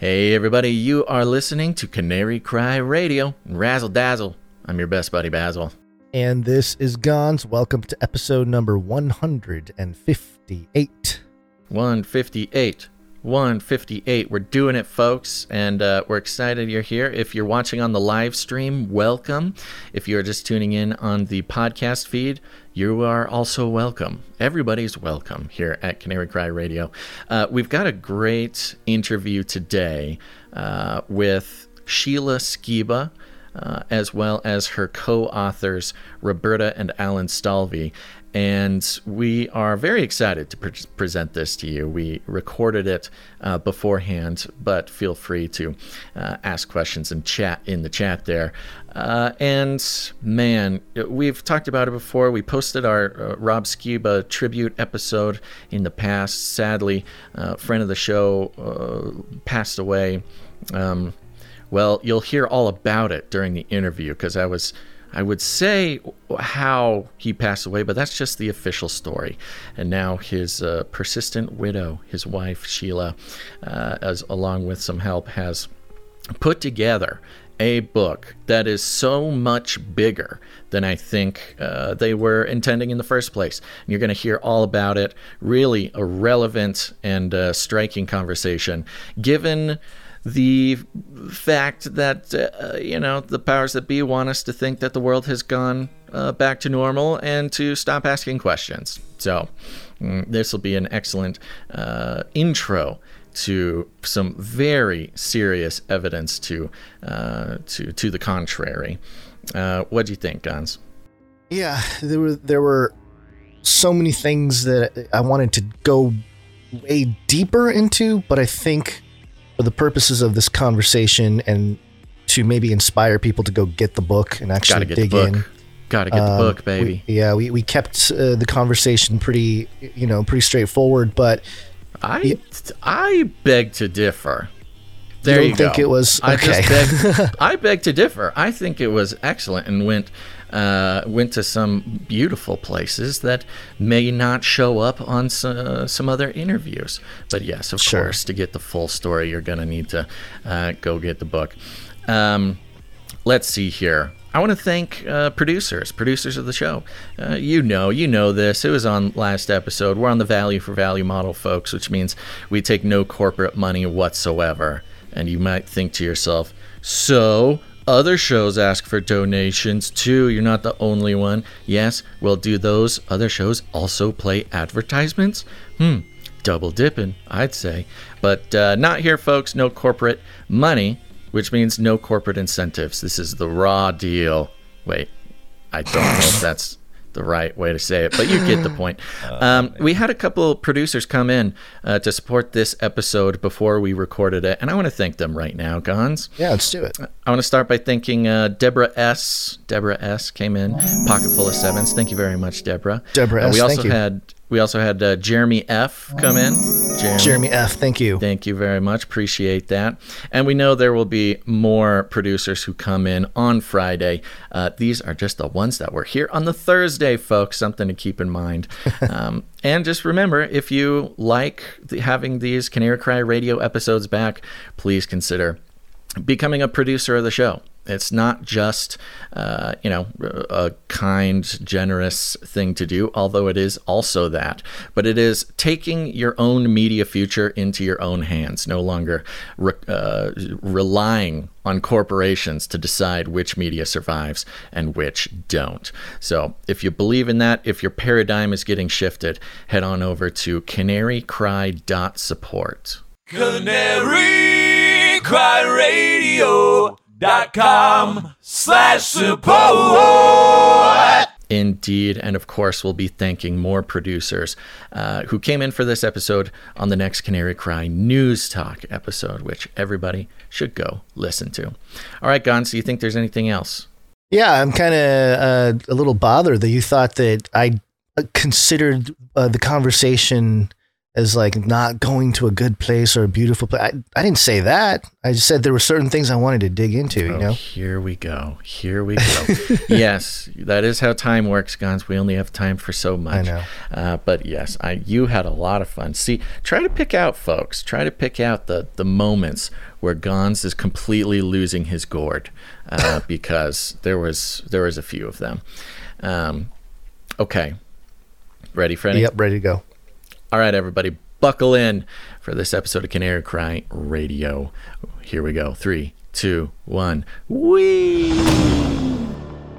Hey, everybody, you are listening to Canary Cry Radio. Razzle dazzle. I'm your best buddy, Basil. And this is Gonz. Welcome to episode number 158. 158. 158. We're doing it, folks, and uh, we're excited you're here. If you're watching on the live stream, welcome. If you're just tuning in on the podcast feed, you are also welcome. Everybody's welcome here at Canary Cry Radio. Uh, we've got a great interview today uh, with Sheila Skiba. Uh, as well as her co authors, Roberta and Allen Stalvey. And we are very excited to pre- present this to you. We recorded it uh, beforehand, but feel free to uh, ask questions and chat in the chat there. Uh, and man, we've talked about it before. We posted our uh, Rob Skiba tribute episode in the past. Sadly, a friend of the show uh, passed away. Um, well, you'll hear all about it during the interview because I was I would say how he passed away, but that's just the official story. And now his uh, persistent widow, his wife Sheila, uh, as along with some help, has put together a book that is so much bigger than I think uh, they were intending in the first place. And you're going to hear all about it. Really a relevant and uh, striking conversation, given the fact that uh, you know the powers that be want us to think that the world has gone uh, back to normal and to stop asking questions. So mm, this will be an excellent uh, intro to some very serious evidence to uh, to to the contrary. Uh, what do you think, Gonz? Yeah, there were there were so many things that I wanted to go way deeper into, but I think for the purposes of this conversation and to maybe inspire people to go get the book and actually dig in. Got to get um, the book, baby. We, yeah, we, we kept uh, the conversation pretty, you know, pretty straightforward, but I yeah. I beg to differ. There you, you think go. it was okay. I, beg, I beg to differ. I think it was excellent and went uh, went to some beautiful places that may not show up on some, uh, some other interviews. But yes, of sure. course, to get the full story, you're going to need to uh, go get the book. Um, let's see here. I want to thank uh, producers, producers of the show. Uh, you know, you know this. It was on last episode. We're on the value for value model, folks, which means we take no corporate money whatsoever. And you might think to yourself, so other shows ask for donations too. You're not the only one. Yes, well, do those other shows also play advertisements? Hmm, double dipping, I'd say. But uh, not here, folks. No corporate money, which means no corporate incentives. This is the raw deal. Wait, I don't know if that's the right way to say it, but you get the point. Um, we had a couple producers come in uh, to support this episode before we recorded it, and I want to thank them right now, Gonz. Yeah, let's do it. I want to start by thanking uh, Deborah S. Deborah S. came in, pocket full of sevens. Thank you very much, Deborah. Deborah uh, S. We also had we also had uh, Jeremy F. come in. Jeremy. Jeremy F. Thank you. Thank you very much. Appreciate that. And we know there will be more producers who come in on Friday. Uh, these are just the ones that were here on the Thursday, folks. Something to keep in mind. Um, and just remember, if you like the, having these Canary Cry radio episodes back, please consider becoming a producer of the show. It's not just, uh, you know, a kind, generous thing to do, although it is also that. But it is taking your own media future into your own hands, no longer re- uh, relying on corporations to decide which media survives and which don't. So if you believe in that, if your paradigm is getting shifted, head on over to canarycry.support. Canary Cry Radio dot com slash support. Indeed. And of course, we'll be thanking more producers uh, who came in for this episode on the next Canary Cry News Talk episode, which everybody should go listen to. All right, Gonz, do you think there's anything else? Yeah, I'm kind of uh, a little bothered that you thought that I considered uh, the conversation as like not going to a good place or a beautiful place. I, I didn't say that. I just said there were certain things I wanted to dig into, you Oh, know? here we go. Here we go. yes, that is how time works, Gonz. We only have time for so much. I know. Uh, but yes, I you had a lot of fun. See, try to pick out, folks. Try to pick out the the moments where Gonz is completely losing his gourd, uh, because there was there was a few of them. Um, okay, ready, Freddie? Yep, ready to go. All right, everybody, buckle in for this episode of Canary Cry Radio. Here we go. Three, two, one. Wee.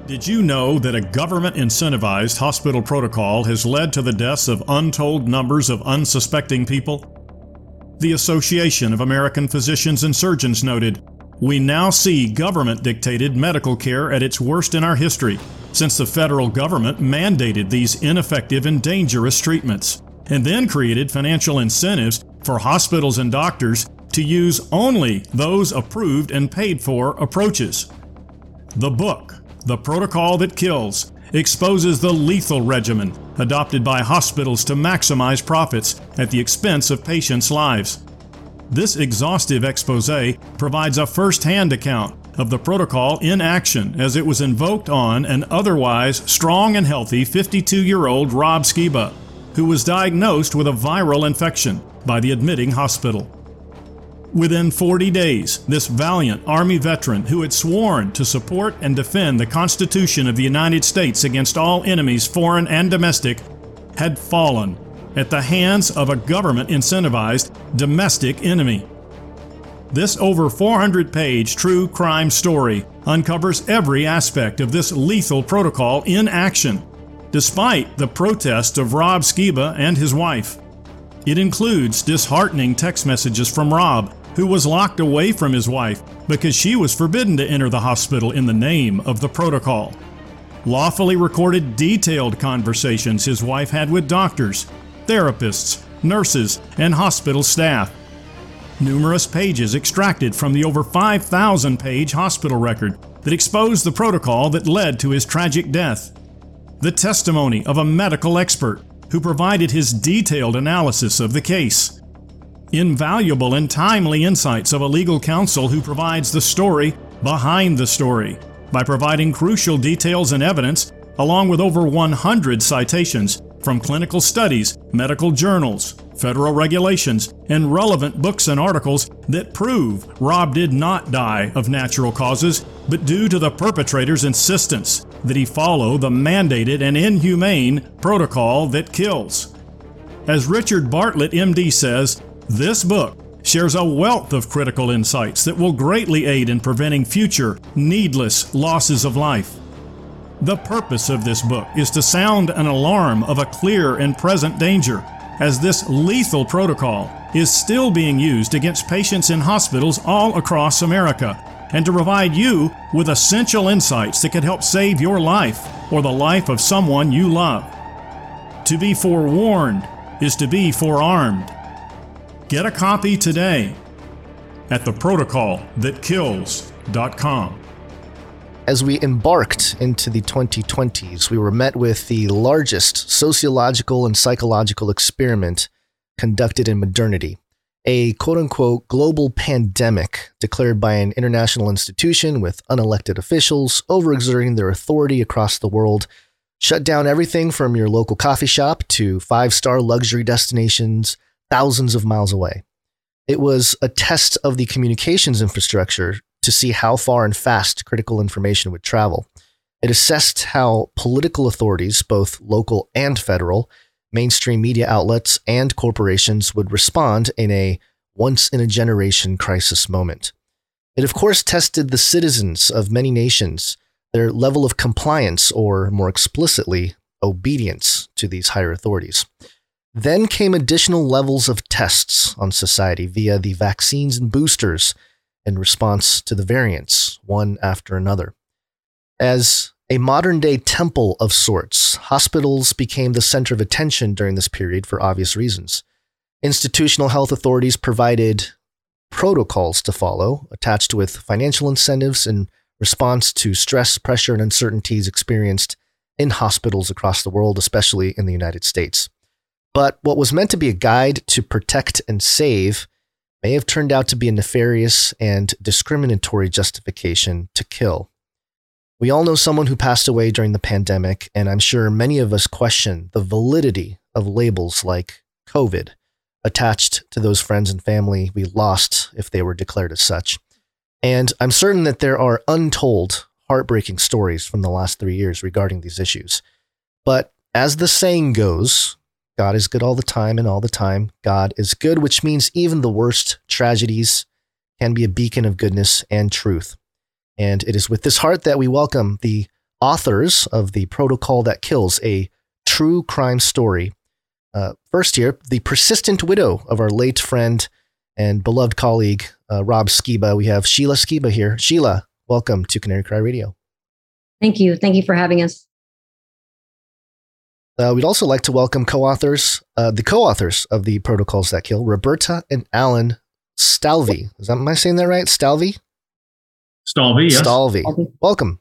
Did you know that a government incentivized hospital protocol has led to the deaths of untold numbers of unsuspecting people? The Association of American Physicians and Surgeons noted We now see government dictated medical care at its worst in our history, since the federal government mandated these ineffective and dangerous treatments, and then created financial incentives for hospitals and doctors to use only those approved and paid for approaches. The book, The Protocol That Kills, exposes the lethal regimen adopted by hospitals to maximize profits at the expense of patients' lives. This exhaustive expose provides a first hand account of the protocol in action as it was invoked on an otherwise strong and healthy 52 year old Rob Skiba, who was diagnosed with a viral infection by the admitting hospital. Within 40 days, this valiant Army veteran who had sworn to support and defend the Constitution of the United States against all enemies, foreign and domestic, had fallen at the hands of a government incentivized domestic enemy. This over 400 page true crime story uncovers every aspect of this lethal protocol in action, despite the protests of Rob Skiba and his wife. It includes disheartening text messages from Rob, who was locked away from his wife because she was forbidden to enter the hospital in the name of the protocol. Lawfully recorded detailed conversations his wife had with doctors, therapists, nurses, and hospital staff. Numerous pages extracted from the over 5,000 page hospital record that exposed the protocol that led to his tragic death. The testimony of a medical expert who provided his detailed analysis of the case. Invaluable and timely insights of a legal counsel who provides the story behind the story by providing crucial details and evidence, along with over 100 citations from clinical studies, medical journals, federal regulations, and relevant books and articles that prove Rob did not die of natural causes, but due to the perpetrator's insistence that he follow the mandated and inhumane protocol that kills. As Richard Bartlett, MD, says, this book shares a wealth of critical insights that will greatly aid in preventing future needless losses of life. The purpose of this book is to sound an alarm of a clear and present danger, as this lethal protocol is still being used against patients in hospitals all across America, and to provide you with essential insights that could help save your life or the life of someone you love. To be forewarned is to be forearmed. Get a copy today at theprotocolthatkills.com. As we embarked into the 2020s, we were met with the largest sociological and psychological experiment conducted in modernity. A quote unquote global pandemic declared by an international institution with unelected officials overexerting their authority across the world shut down everything from your local coffee shop to five star luxury destinations thousands of miles away. It was a test of the communications infrastructure to see how far and fast critical information would travel. It assessed how political authorities, both local and federal, mainstream media outlets, and corporations would respond in a once in a generation crisis moment. It, of course, tested the citizens of many nations, their level of compliance, or more explicitly, obedience to these higher authorities. Then came additional levels of tests on society via the vaccines and boosters in response to the variants, one after another. As a modern day temple of sorts, hospitals became the center of attention during this period for obvious reasons. Institutional health authorities provided protocols to follow, attached with financial incentives in response to stress, pressure, and uncertainties experienced in hospitals across the world, especially in the United States. But what was meant to be a guide to protect and save may have turned out to be a nefarious and discriminatory justification to kill. We all know someone who passed away during the pandemic, and I'm sure many of us question the validity of labels like COVID attached to those friends and family we lost if they were declared as such. And I'm certain that there are untold, heartbreaking stories from the last three years regarding these issues. But as the saying goes, God is good all the time, and all the time, God is good, which means even the worst tragedies can be a beacon of goodness and truth. And it is with this heart that we welcome the authors of The Protocol That Kills, a true crime story. Uh, first, here, the persistent widow of our late friend and beloved colleague, uh, Rob Skiba. We have Sheila Skiba here. Sheila, welcome to Canary Cry Radio. Thank you. Thank you for having us. Uh, we'd also like to welcome co-authors, uh, the co-authors of the Protocols That Kill, Roberta and Allen Stalvey. Is that am I saying that right? Stalvey? Stalvey, yes. Stalvey. Welcome,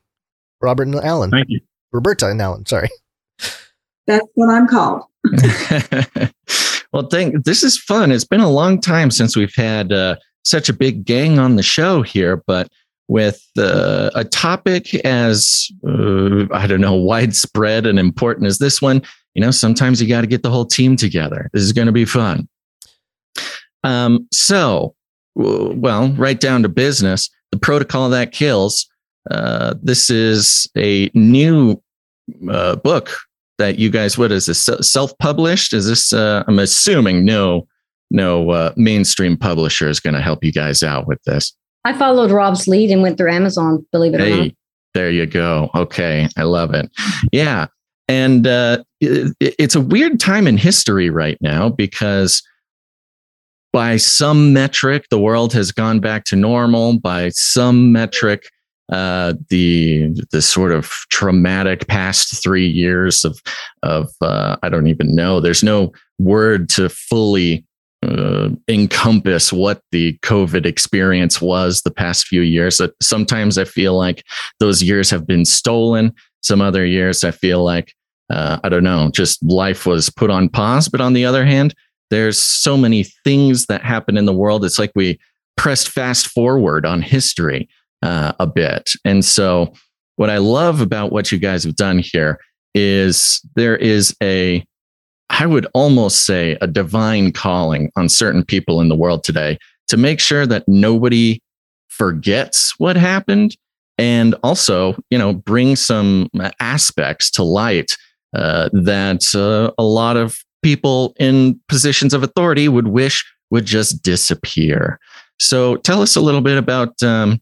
Robert and Allen. Thank you. Roberta and Allen. Sorry. That's what I'm called. well, thank. This is fun. It's been a long time since we've had uh, such a big gang on the show here, but with uh, a topic as uh, I don't know widespread and important as this one, you know, sometimes you got to get the whole team together. This is going to be fun. Um, so, well, right down to business the protocol that kills. Uh, this is a new uh, book that you guys. What is this? Self-published? Is this? Uh, I'm assuming no, no uh, mainstream publisher is going to help you guys out with this. I followed Rob's lead and went through Amazon. Believe it hey, or not. There you go. Okay, I love it. Yeah, and uh, it, it's a weird time in history right now because by some metric, the world has gone back to normal. By some metric, uh, the the sort of traumatic past three years of of uh, I don't even know. There's no word to fully uh, encompass what the COVID experience was the past few years. Sometimes I feel like those years have been stolen. Some other years I feel like uh, I don't know, just life was put on pause. But on the other hand, there's so many things that happen in the world. It's like we pressed fast forward on history uh, a bit. And so, what I love about what you guys have done here is there is a, I would almost say, a divine calling on certain people in the world today to make sure that nobody forgets what happened and also, you know, bring some aspects to light uh, that uh, a lot of people in positions of authority would wish would just disappear. So tell us a little bit about um,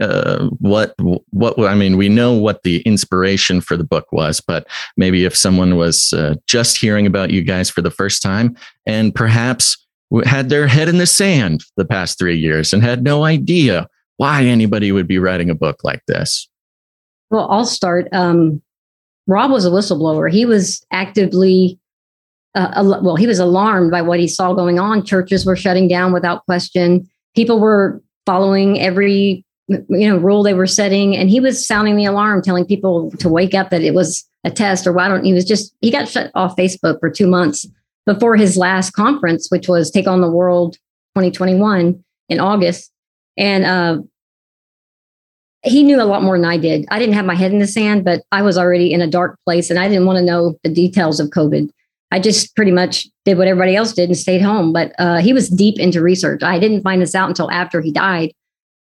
uh, what what I mean. We know what the inspiration for the book was, but maybe if someone was uh, just hearing about you guys for the first time and perhaps had their head in the sand the past three years and had no idea why anybody would be writing a book like this. Well, I'll start. Um, Rob was a whistleblower. He was actively uh, well, he was alarmed by what he saw going on. Churches were shutting down without question. People were following every you know rule they were setting, and he was sounding the alarm, telling people to wake up that it was a test or why don't he was just he got shut off Facebook for two months before his last conference, which was Take on the World 2021 in August, and uh, he knew a lot more than I did. I didn't have my head in the sand, but I was already in a dark place, and I didn't want to know the details of COVID. I just pretty much did what everybody else did and stayed home. But uh, he was deep into research. I didn't find this out until after he died.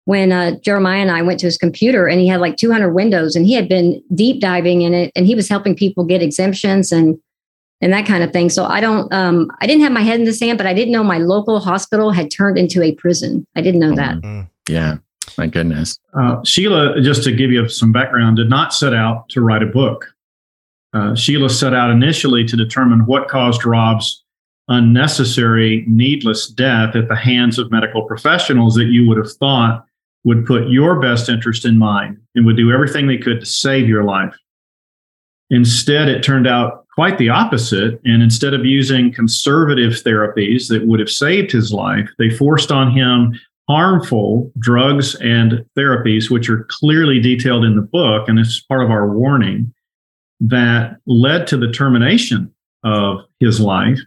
When uh, Jeremiah and I went to his computer and he had like 200 windows and he had been deep diving in it and he was helping people get exemptions and and that kind of thing. So I don't, um, I didn't have my head in the sand, but I didn't know my local hospital had turned into a prison. I didn't know that. Mm-hmm. Yeah, my goodness. Uh, Sheila, just to give you some background, did not set out to write a book. Uh, Sheila set out initially to determine what caused Rob's unnecessary, needless death at the hands of medical professionals that you would have thought would put your best interest in mind and would do everything they could to save your life. Instead, it turned out quite the opposite. And instead of using conservative therapies that would have saved his life, they forced on him harmful drugs and therapies, which are clearly detailed in the book. And it's part of our warning that led to the termination of his life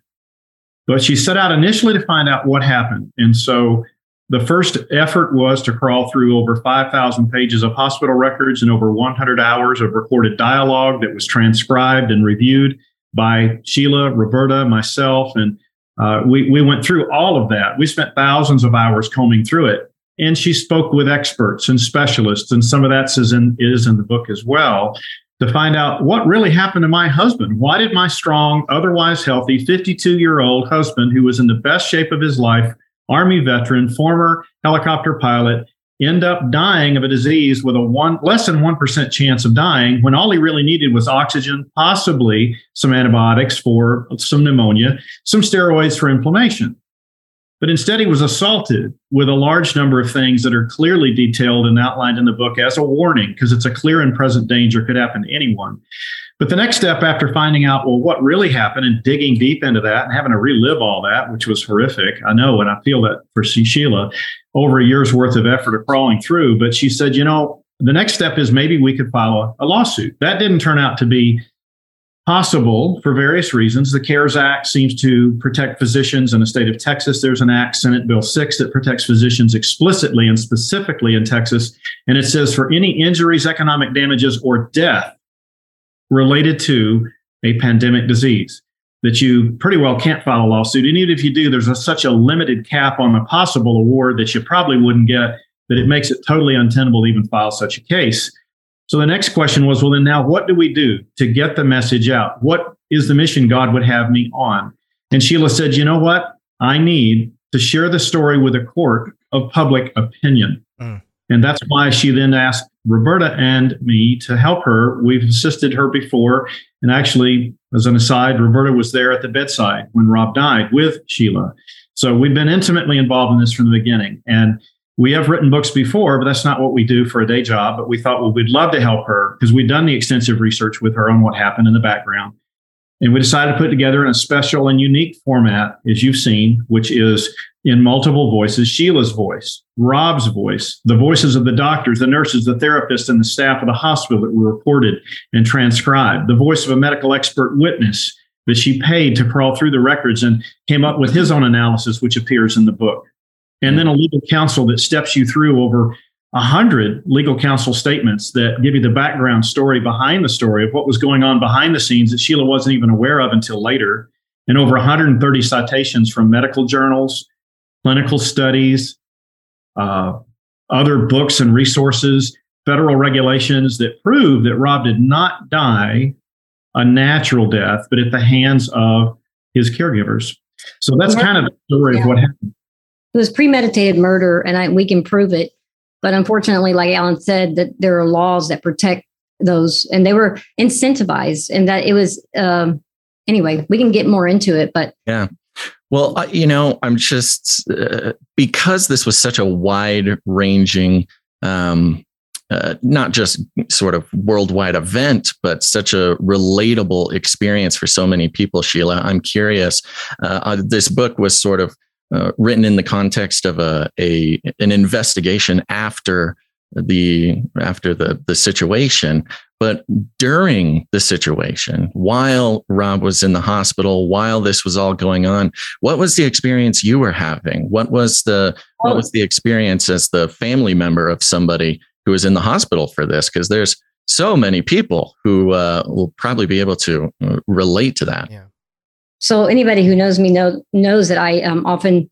But she set out initially to find out what happened. And so the first effort was to crawl through over 5,000 pages of hospital records and over 100 hours of recorded dialogue that was transcribed and reviewed by Sheila, Roberta, myself, and uh, we, we went through all of that. We spent thousands of hours combing through it. And she spoke with experts and specialists, and some of that is in, is in the book as well, to find out what really happened to my husband. Why did my strong, otherwise healthy 52 year old husband, who was in the best shape of his life, Army veteran, former helicopter pilot, end up dying of a disease with a one less than 1% chance of dying when all he really needed was oxygen, possibly some antibiotics for some pneumonia, some steroids for inflammation. But instead, he was assaulted with a large number of things that are clearly detailed and outlined in the book as a warning, because it's a clear and present danger could happen to anyone. But the next step after finding out, well, what really happened and digging deep into that and having to relive all that, which was horrific, I know, and I feel that for Sheila, over a year's worth of effort of crawling through. But she said, you know, the next step is maybe we could file a, a lawsuit. That didn't turn out to be possible for various reasons. The CARES Act seems to protect physicians in the state of Texas. There's an act, Senate Bill 6, that protects physicians explicitly and specifically in Texas. And it says for any injuries, economic damages, or death related to a pandemic disease that you pretty well can't file a lawsuit. And even if you do, there's a, such a limited cap on the possible award that you probably wouldn't get that it makes it totally untenable to even file such a case. So the next question was, well, then now what do we do to get the message out? What is the mission God would have me on? And Sheila said, you know what? I need to share the story with a court of public opinion. Mm. And that's why she then asked Roberta and me to help her. We've assisted her before. And actually, as an aside, Roberta was there at the bedside when Rob died with Sheila. So we've been intimately involved in this from the beginning. And we have written books before, but that's not what we do for a day job. But we thought, well, we'd love to help her because we'd done the extensive research with her on what happened in the background. And we decided to put together in a special and unique format, as you've seen, which is in multiple voices Sheila's voice, Rob's voice, the voices of the doctors, the nurses, the therapists, and the staff of the hospital that were reported and transcribed, the voice of a medical expert witness that she paid to crawl through the records and came up with his own analysis, which appears in the book. And then a legal counsel that steps you through over a hundred legal counsel statements that give you the background story behind the story of what was going on behind the scenes that Sheila wasn't even aware of until later, and over 130 citations from medical journals, clinical studies, uh, other books and resources, federal regulations that prove that Rob did not die a natural death, but at the hands of his caregivers. So that's kind of the story yeah. of what happened. It was premeditated murder, and I, we can prove it. But unfortunately, like Allen said, that there are laws that protect those, and they were incentivized, and that it was. Um, anyway, we can get more into it, but yeah. Well, you know, I'm just uh, because this was such a wide ranging, um, uh, not just sort of worldwide event, but such a relatable experience for so many people. Sheila, I'm curious. Uh, uh this book was sort of uh, written in the context of a, a an investigation after the after the the situation. But during the situation while rob was in the hospital while this was all going on what was the experience you were having? What was the what was the experience as the family member of somebody who was in the hospital for this? Because there's so many people who uh, will probably be able to uh, relate to that. Yeah. So anybody who knows me know, knows that i um, often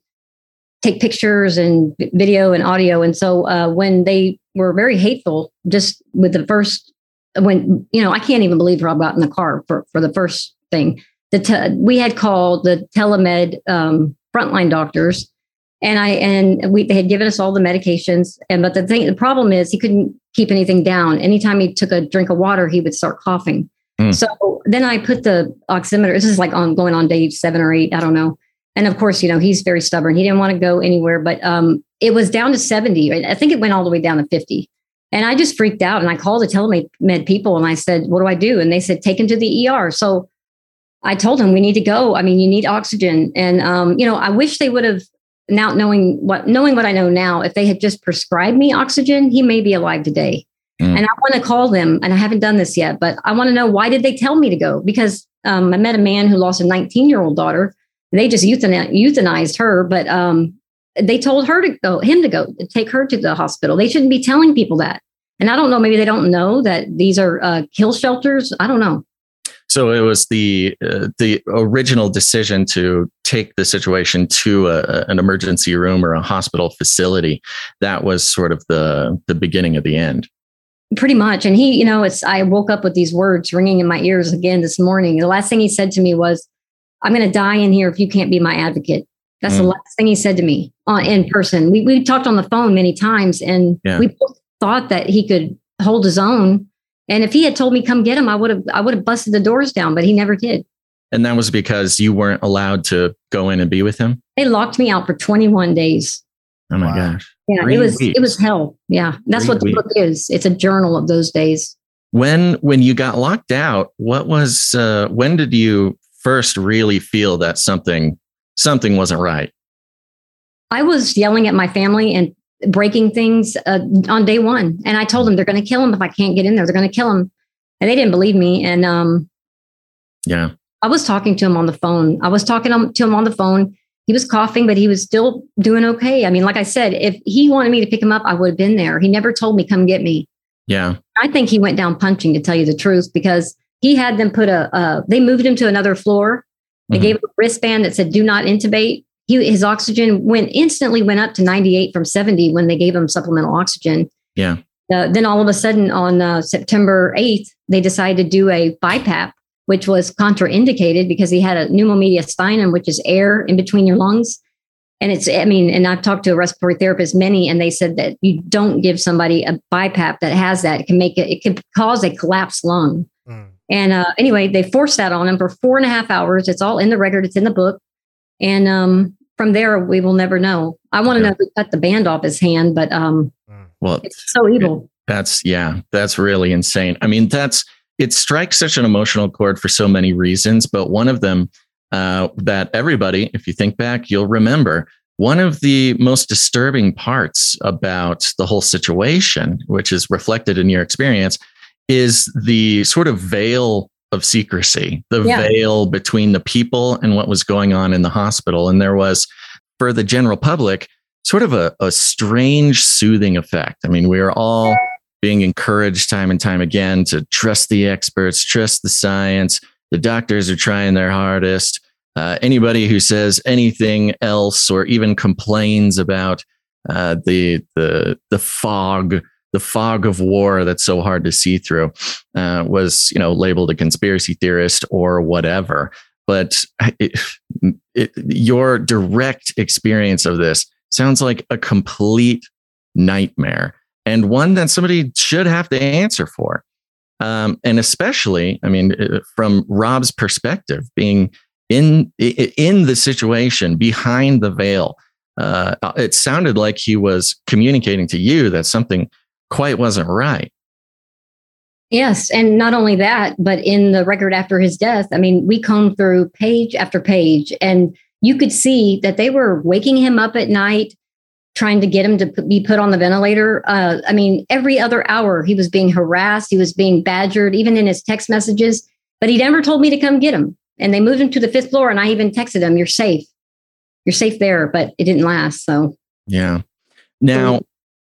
take pictures and video and audio. And so uh, when they were very hateful, just with the first, when, you know, I can't even believe Rob got in the car for, for the first thing. The te- we had called the telemed um, frontline doctors and I and we they had given us all the medications. And but the thing the problem is he couldn't keep anything down. Anytime he took a drink of water, he would start coughing. Mm. So then I put the oximeter. This is like on going on day seven or eight. I don't know. And of course, you know, he's very stubborn. He didn't want to go anywhere, but um, it was down to 70. I think it went all the way down to 50. And I just freaked out and I called the telemed people and I said, What do I do? And they said, Take him to the ER. So I told him, We need to go. I mean, you need oxygen. And, um, you know, I wish they would have now knowing what knowing what I know now, if they had just prescribed me oxygen, he may be alive today. Mm. And I want to call them, and I haven't done this yet, but I want to know why did they tell me to go? Because um, I met a man who lost a 19 year old daughter They just euthanized her, but um, they told her to go, him to go, take her to the hospital. They shouldn't be telling people that. And I don't know, maybe they don't know that these are uh, kill shelters. I don't know. So it was the uh, the original decision to take the situation to a, an emergency room or a hospital facility. That was sort of the the beginning of the end. Pretty much. And he, you know, it's I woke up with these words ringing in my ears again this morning. The last thing he said to me was, "I'm going to die in here if you can't be my advocate." That's mm. the last thing he said to me on in person. We we talked on the phone many times, and yeah. we both thought that he could hold his own and if he had told me come get him, I would have I would have busted the doors down, but he never did. And that was because you weren't allowed to go in and be with him. They locked me out for 21 days. Oh my wow. gosh! Yeah, Three it was weeks. it was hell. Yeah, that's Three what the weeks. book is. It's a journal of those days. When when you got locked out, what was uh, when did you first really feel that something something wasn't right? I was yelling at my family and breaking things uh, on day one. And I told them they're going to kill him if I can't get in there. They're going to kill him. And they didn't believe me. And um, yeah, I was talking to him on the phone. I was talking to him on the phone. He was coughing, but he was still doing okay. I mean, like I said, if he wanted me to pick him up, I would have been there. He never told me, come get me. Yeah. I think he went down punching, to tell you the truth, because he had them put a, uh, they moved him to another floor. They mm-hmm. gave him a wristband that said, do not intubate he his oxygen went instantly went up to 98 from 70 when they gave him supplemental oxygen. Yeah. Uh, then all of a sudden on uh, September 8th, they decided to do a BiPAP, which was contraindicated because he had a pneumomediastinum, which is air in between your lungs. And it's, I mean, and I've talked to a respiratory therapist, many, and they said that you don't give somebody a BiPAP that has that. It can make it, it can cause a collapsed lung. Mm. And uh, anyway, they forced that on him for four and a half hours. It's all in the record, it's in the book. And um, from there we will never know. I want to yeah. know who cut the band off his hand, but um, mm. well, it's so evil. That's yeah, that's really insane. I mean, that's it strikes such an emotional chord for so many reasons, but one of them uh, that everybody, if you think back, you'll remember. One of the most disturbing parts about the whole situation, which is reflected in your experience, is the sort of veil of secrecy, the yeah. veil between the people and what was going on in the hospital. And there was, for the general public, sort of a, a strange soothing effect. I mean, we are all being encouraged time and time again to trust the experts, trust the science. The doctors are trying their hardest. Uh, anybody who says anything else or even complains about uh, the the the fog the fog of war that's so hard to see through uh, was you know labeled a conspiracy theorist or whatever but it, it, your direct experience of this sounds like a complete nightmare and one that somebody should have to answer for um, and especially i mean uh, from rob's perspective being in in the situation behind the veil uh, it sounded like he was communicating to you that something quite wasn't right. Yes. And not only that, but in the record after his death, I mean, we combed through page after page, and you could see that they were waking him up at night, trying to get him to be put on the ventilator. Uh, I mean, every other hour he was being harassed, he was being badgered, even in his text messages, but he never told me to come get him. And they moved him to the fifth floor, and I even texted him, You're safe. You're safe there, but it didn't last. So, yeah. Now,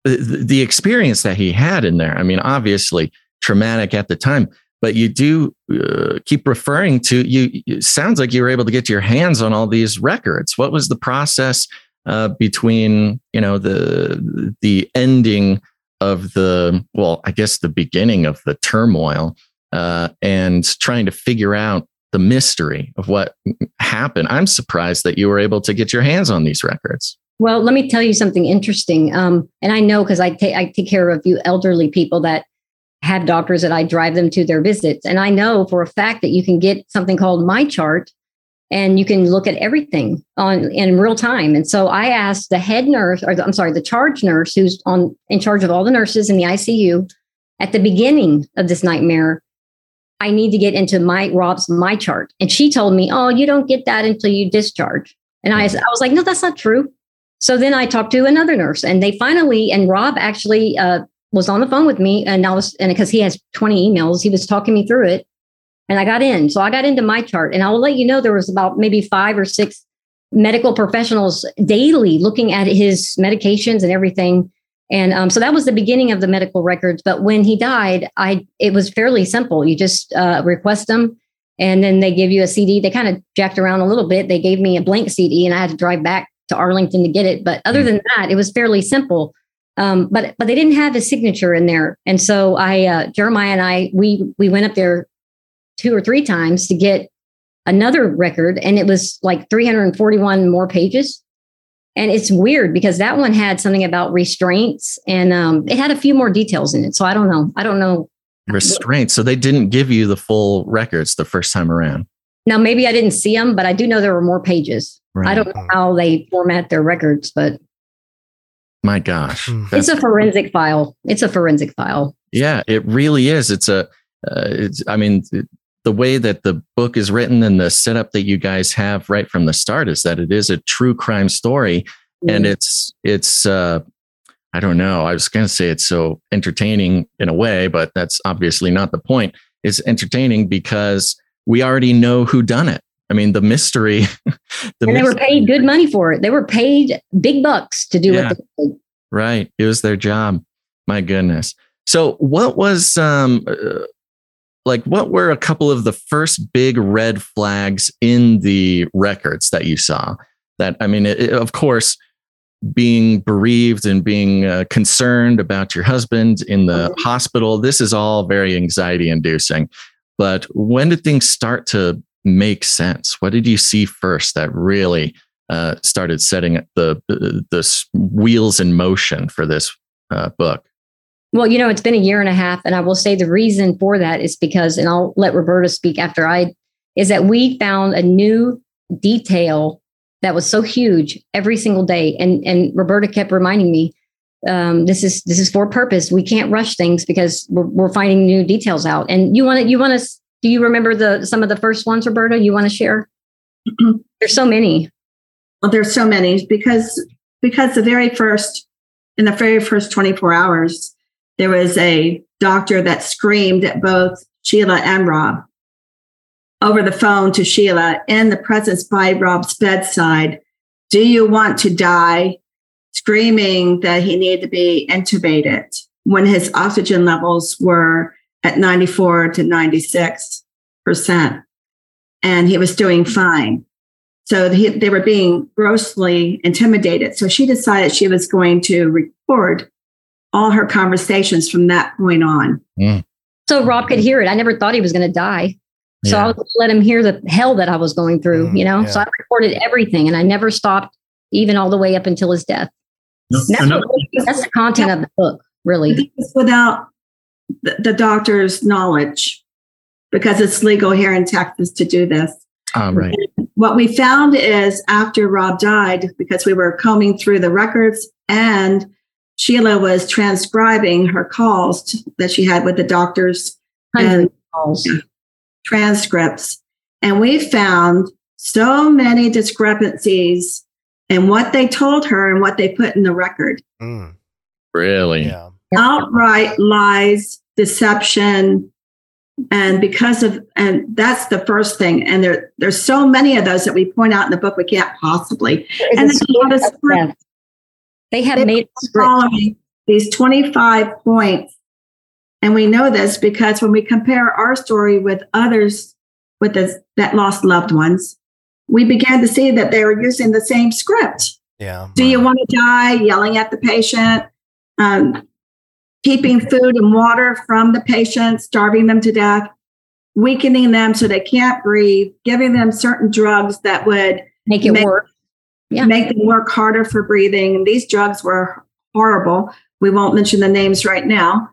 the, the experience that he had in there. I mean, obviously traumatic at the time, but you do uh, keep referring to you. Sounds like you were able to get your hands on all these records. What was the process uh, between you know the the ending of the well, I guess the beginning of the turmoil uh, and trying to figure out the mystery of what happened? I'm surprised that you were able to get your hands on these records. Well, let me tell you something interesting. Um, and I know because I take I take care of a few elderly people that have doctors that I drive them to their visits, and I know for a fact that you can get something called MyChart, and you can look at everything on in real time. And so I asked the head nurse, or the, I'm sorry, the charge nurse who's on in charge of all the nurses in the ICU at the beginning of this nightmare. I need to get into my Rob's my chart, and she told me, "Oh, you don't get that until you discharge." And I, I was like, "No, that's not true." So then I talked to another nurse, and they finally, and Rob actually uh, was on the phone with me, and I was, and because he has 20 emails, he was talking me through it, and I got in. So I got into my chart, and I will let you know there was about maybe five or six medical professionals daily looking at his medications and everything. And um, so that was the beginning of the medical records. But when he died, I it was fairly simple. You just uh, request them, and then they give you a CD. They kind of jacked around a little bit. They gave me a blank CD, and I had to drive back to Arlington to get it. But other mm. than that, it was fairly simple. Um, but but they didn't have his signature in there, and so I uh, Jeremiah and I we we went up there two or three times to get another record, and it was like 341 more pages. And it's weird because that one had something about restraints, and um, it had a few more details in it. So I don't know. I don't know restraints. So they didn't give you the full records the first time around. Now maybe I didn't see them, but I do know there were more pages. Right. I don't know how they format their records, but my gosh, hmm. it's a forensic file. It's a forensic file. Yeah, it really is. It's a. Uh, it's. I mean, the way that the book is written and the setup that you guys have right from the start is that it is a true crime story, and it's it's. Uh, I don't know. I was going to say it's so entertaining in a way, but that's obviously not the point. It's entertaining because we already know who done it. I mean, the mystery. the and they mystery. were paid good money for it. They were paid big bucks to do yeah, what they did. Right. It was their job. My goodness. So, what was um, uh, like? What were a couple of the first big red flags in the records that you saw? That I mean, it, of course, being bereaved and being uh, concerned about your husband in the mm-hmm. hospital. This is all very anxiety inducing. But when did things start to make sense? What did you see first that really uh, started setting the, the, the wheels in motion for this uh, book? Well, you know, it's been a year and a half, and I will say the reason for that is because, and I'll let Roberta speak after I, is that we found a new detail that was so huge every single day, and and Roberta kept reminding me, um, this is this is for purpose. We can't rush things because we're, we're finding new details out. And you want to you want to do you remember the some of the first ones, Roberta? You want to share? there's so many. Well, there's so many because because the very first in the very first 24 hours, there was a doctor that screamed at both Sheila and Rob over the phone to Sheila in the presence by Rob's bedside. Do you want to die? Screaming that he needed to be intubated when his oxygen levels were at 94 to 96%. And he was doing fine. So he, they were being grossly intimidated. So she decided she was going to record all her conversations from that point on. Mm. So Rob could hear it. I never thought he was going to die. So yeah. I would let him hear the hell that I was going through, mm, you know? Yeah. So I recorded everything and I never stopped even all the way up until his death. No, that's, what, that's, the content yeah. of the book, really. Without the, the doctor's knowledge because it's legal here in Texas to do this. Oh, right. And what we found is after Rob died, because we were combing through the records and Sheila was transcribing her calls to, that she had with the doctors and calls. transcripts. And we found so many discrepancies in what they told her and what they put in the record. Mm. Really? Yeah outright lies, deception, and because of and that's the first thing. And there there's so many of those that we point out in the book we can't possibly. And then they had they made following these 25 points. And we know this because when we compare our story with others with this, that lost loved ones, we began to see that they were using the same script. Yeah. Do you want to die? Yelling at the patient. Um, keeping food and water from the patient, starving them to death, weakening them so they can't breathe, giving them certain drugs that would make it make, work. Yeah. Make them work harder for breathing. And these drugs were horrible. We won't mention the names right now.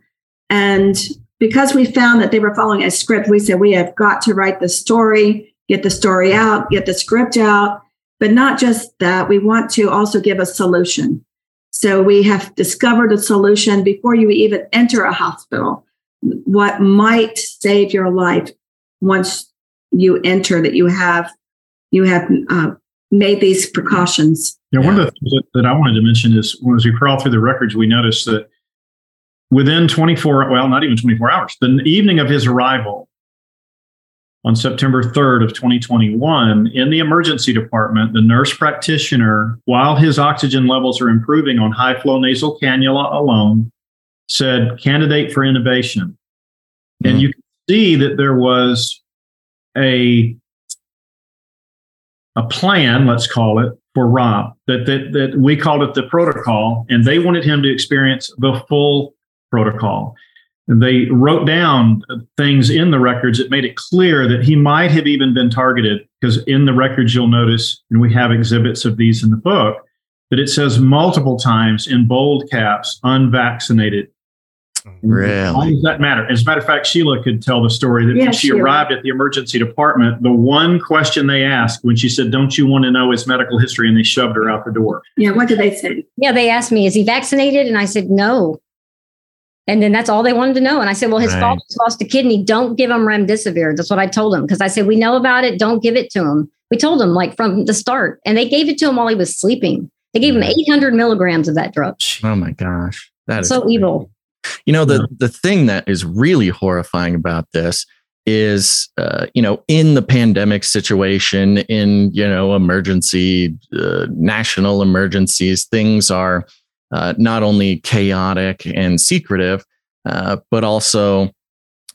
And because we found that they were following a script, we said we have got to write the story, get the story out, get the script out. But not just that, we want to also give a solution. So we have discovered a solution before you even enter a hospital. What might save your life once you enter that you have you have uh, made these precautions. Yeah, one of the things that, that I wanted to mention is when as we crawl through the records, we noticed that within 24, well, not even 24 hours, the evening of his arrival, on September 3rd of 2021 in the emergency department, the nurse practitioner, while his oxygen levels are improving on high flow nasal cannula alone, said candidate for intubation. Mm-hmm. And you can see that there was a a plan, let's call it, for Rob that, that that we called it the protocol, and they wanted him to experience the full protocol. And they wrote down things in the records that made it clear that he might have even been targeted. Because in the records, you'll notice, and we have exhibits of these in the book, that it says multiple times in bold caps, unvaccinated. Really? Why does that matter? As a matter of fact, Sheila could tell the story that when she Sheila. arrived at the emergency department, the one question they asked when she said, Don't you want to know his medical history? And they shoved her out the door. Yeah, what did they say? Yeah, they asked me, Is he vaccinated? And I said, No. And then that's all they wanted to know. And I said, well, his right. father lost a kidney. Don't give him remdesivir. That's what I told him. Because I said, we know about it. Don't give it to him. We told him like from the start. And they gave it to him while he was sleeping. They gave him mm. 800 milligrams of that drug. Oh my gosh. That is so crazy. evil. You know, the, the thing that is really horrifying about this is, uh, you know, in the pandemic situation, in, you know, emergency, uh, national emergencies, things are uh, not only chaotic and secretive, uh, but also,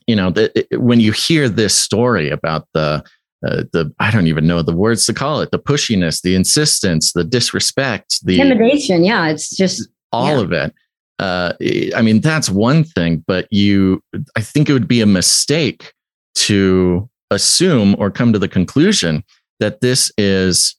you know, the, it, when you hear this story about the uh, the I don't even know the words to call it, the pushiness, the insistence, the disrespect, the intimidation. Yeah, it's just all yeah. of it. Uh, I mean, that's one thing, but you, I think it would be a mistake to assume or come to the conclusion that this is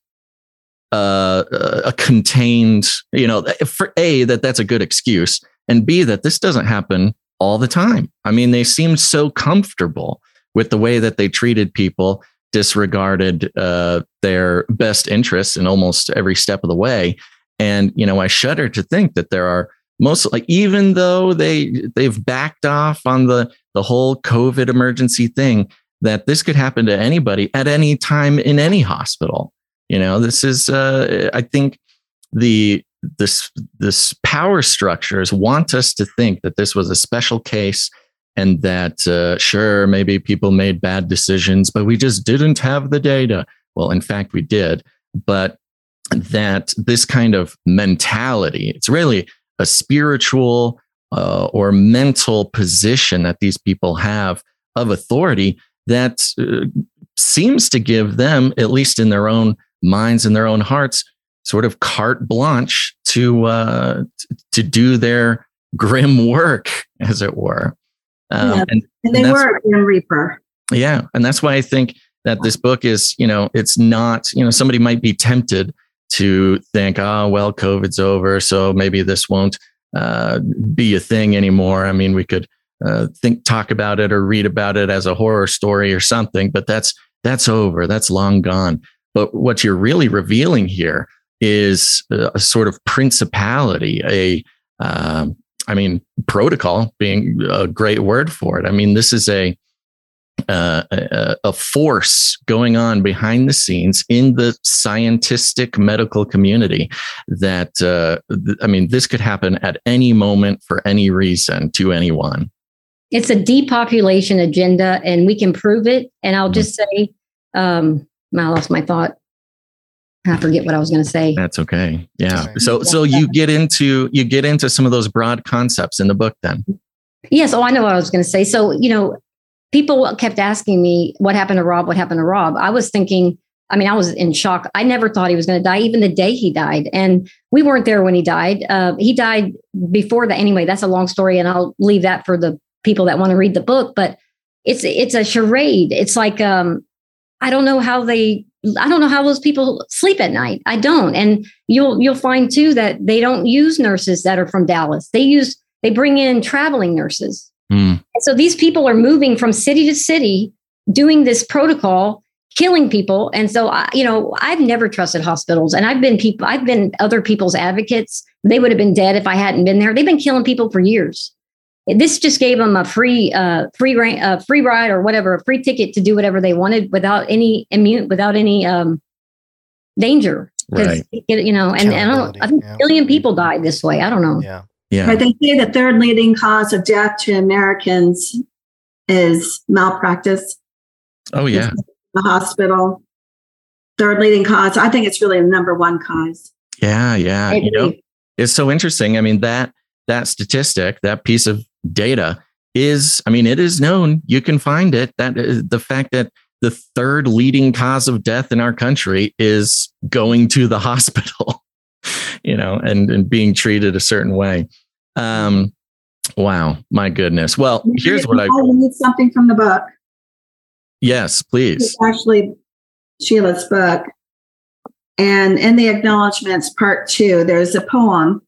uh, a contained, you know, for A, that that's a good excuse, and B, that this doesn't happen all the time. I mean, they seemed so comfortable with the way that they treated people, disregarded uh, their best interests in almost every step of the way. And, you know, I shudder to think that there are most like even though they they've backed off on the the whole covid emergency thing that this could happen to anybody at any time in any hospital. You know, this is, uh, I think, the this this power structures want us to think that this was a special case and that uh, sure maybe people made bad decisions but we just didn't have the data. Well in fact we did. But that this kind of mentality it's really a spiritual uh, or mental position that these people have of authority that uh, seems to give them at least in their own minds and their own hearts sort of carte blanche to uh, to do their grim work, as it were. Um, yeah. and, and, they and were a grim reaper. Yeah, and that's why I think that this book is, you know, it's not, you know, somebody might be tempted to think, oh, well, COVID's over, so maybe this won't uh, be a thing anymore. I mean, we could uh, think, talk about it or read about it as a horror story or something, but that's that's over. That's long gone. But what you're really revealing here is a sort of principality, a, um, I mean, protocol being a great word for it. I mean, this is a, uh, a, a force going on behind the scenes in the scientific medical community that uh, th- i mean this could happen at any moment for any reason to anyone it's a depopulation agenda and we can prove it and i'll just mm-hmm. say um, I lost my thought. I forget what I was going to say. That's okay. Yeah. So so you get into you get into some of those broad concepts in the book then. Yes. Oh, I know what I was going to say. So you know, people kept asking me what happened to Rob. What happened to Rob? I was thinking. I mean, I was in shock. I never thought he was going to die, even the day he died. And we weren't there when he died. Uh, he died before that. Anyway, that's a long story, and I'll leave that for the people that want to read the book. But it's it's a charade. It's like um, I don't know how they I don't know how those people sleep at night. I don't. And you'll you'll find too that they don't use nurses that are from Dallas. They use they bring in traveling nurses. Mm. And so these people are moving from city to city doing this protocol killing people and so I, you know i've never trusted hospitals and i've been people i've been other people's advocates they would have been dead if i hadn't been there they've been killing people for years this just gave them a free uh, free uh, free ride or whatever, a free ticket to do whatever they wanted without any immune, without any um, danger. Right. You know, and, and I, don't, I think yeah. a billion people died this way. I don't know. Yeah. Yeah. But they say the third leading cause of death to Americans is malpractice. Oh yeah. The hospital. Third leading cause. I think it's really the number one cause. Yeah, yeah. You know, it's so interesting. I mean, that that statistic, that piece of data is, I mean, it is known. You can find it. That is the fact that the third leading cause of death in our country is going to the hospital, you know, and, and being treated a certain way. Um, wow, my goodness. Well, here's what I, need something from the book. yes, please. It's actually Sheila's book. And in the acknowledgments, part two, there's a poem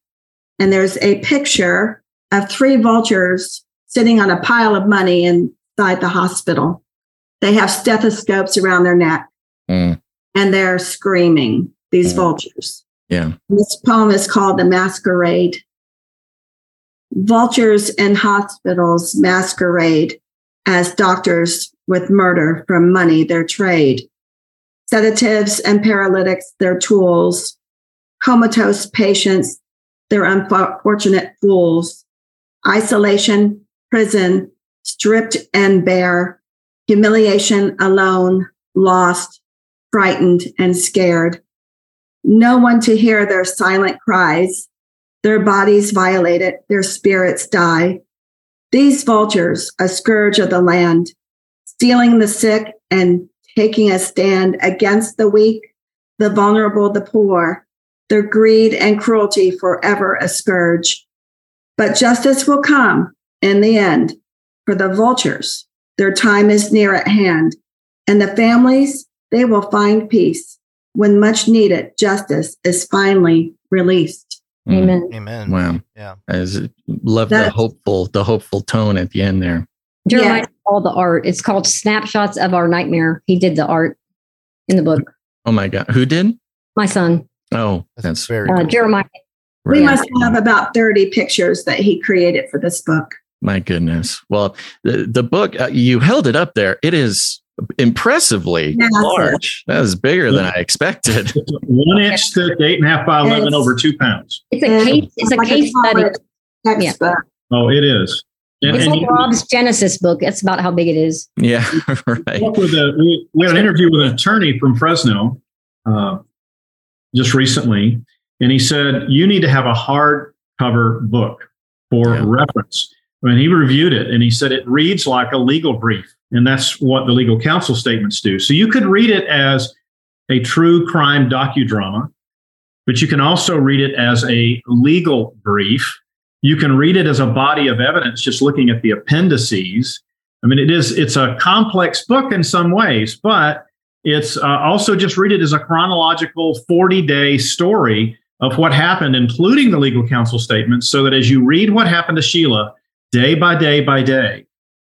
and there's a picture of three vultures sitting on a pile of money inside the hospital. They have stethoscopes around their neck Mm, and they're screaming, these Mm. vultures. Yeah. This poem is called The Masquerade. Vultures in hospitals masquerade as doctors with murder from money, their trade. Sedatives and paralytics, their tools. Comatose patients, their unfortunate fools. Isolation, prison, stripped and bare. Humiliation alone, lost, frightened, and scared no one to hear their silent cries. Their bodies violated, their spirits die. These vultures, a scourge of the land, stealing the sick and taking a stand against the weak, the vulnerable, the poor, their greed and cruelty forever a scourge. But justice will come in the end for the vultures. Their time is near at hand, and the families, they will find peace when much needed justice is finally released. Mm, Amen. Amen. Wow. Yeah. I just love the hopeful, the hopeful tone at the end there. Jeremiah Yeah. all the art. It's called Snapshots of Our Nightmare. He did the art in the book. Oh my God. Who did? My son, Oh, That's, that's very uh, cool. Jeremiah. We must have about 30 pictures that he created for this book. My goodness. Well, the, the book, uh, you held it up there. It is impressively Massive. large. That was bigger than I expected. One inch thick, eight and a half by 11, It's- over two pounds. It's a And case. It's a like case study. college Textbook. Oh, it is. And, It's and like you- Rob's Genesis book. That's about how big it is. Yeah, right. Up with a, we, we had an interview with an attorney from Fresno uh, just recently, and he said you need to have a hardcover book for Yeah. reference. And he reviewed it, and he said it reads like a legal brief, and that's what the legal counsel statements do. So you could read it as a true crime docudrama, but you can also read it as a legal brief. You can read it as a body of evidence, just looking at the appendices. I mean, it is it's a complex book in some ways, but it's uh, also just read it as a chronological 40 day story of what happened, including the legal counsel statements, so that as you read what happened to Sheila day by day by day,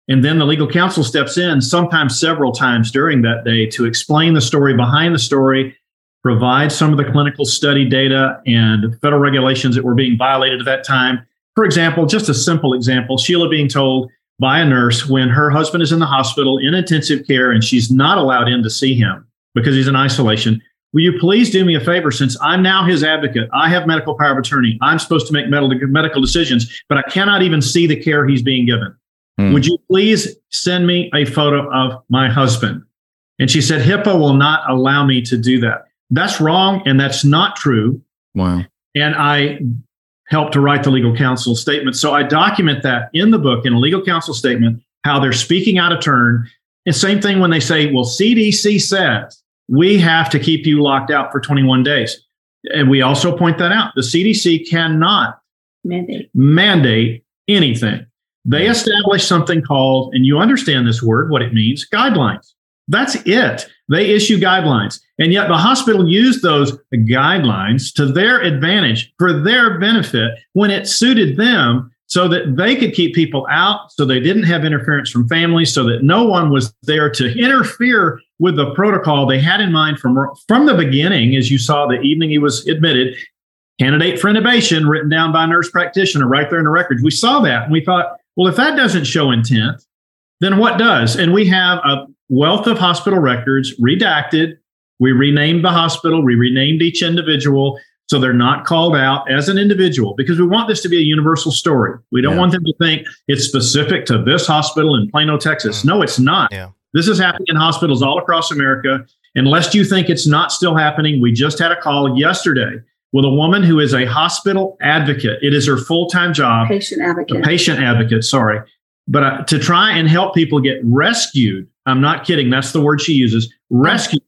and then the legal counsel steps in sometimes several times during that day to explain the story behind the story, provide some of the clinical study data and federal regulations that were being violated at that time. For example, just a simple example Sheila being told by a nurse when her husband is in the hospital in intensive care and she's not allowed in to see him because he's in isolation. Will you please do me a favor since I'm now his advocate? I have medical power of attorney. I'm supposed to make medical, decisions, but I cannot even see the care he's being given. Hmm. Would you please send me a photo of my husband? And she said, HIPAA will not allow me to do that. That's wrong and that's not true. Wow. And I helped to write the legal counsel statement. So I document that in the book in a legal counsel statement, how they're speaking out of turn. And same thing when they say, well, CDC says we have to keep you locked out for 21 days. And we also point that out. The CDC cannot Mandate. mandate anything. They establish something called, and you understand this word, what it means, guidelines. That's it. They issue guidelines. And yet the hospital used those guidelines to their advantage for their benefit when it suited them so that they could keep people out, so they didn't have interference from families, so that no one was there to interfere with the protocol they had in mind from, from the beginning, as you saw the evening he was admitted. Candidate for intubation, written down by nurse practitioner right there in the records. We saw that and we thought, well, if that doesn't show intent, then what does? And we have a wealth of hospital records redacted. We renamed the hospital, we renamed each individual so they're not called out as an individual because we want this to be a universal story. We don't Yeah. want them to think it's specific to this hospital in Plano, Texas. Mm. No, it's not. Yeah. This is happening in hospitals all across America. Unless you think it's not still happening, we just had a call yesterday with a woman who is a hospital advocate. It is her full time job. Patient advocate. A patient advocate, sorry. But uh, to try and help people get rescued, I'm not kidding, that's the word she uses, rescued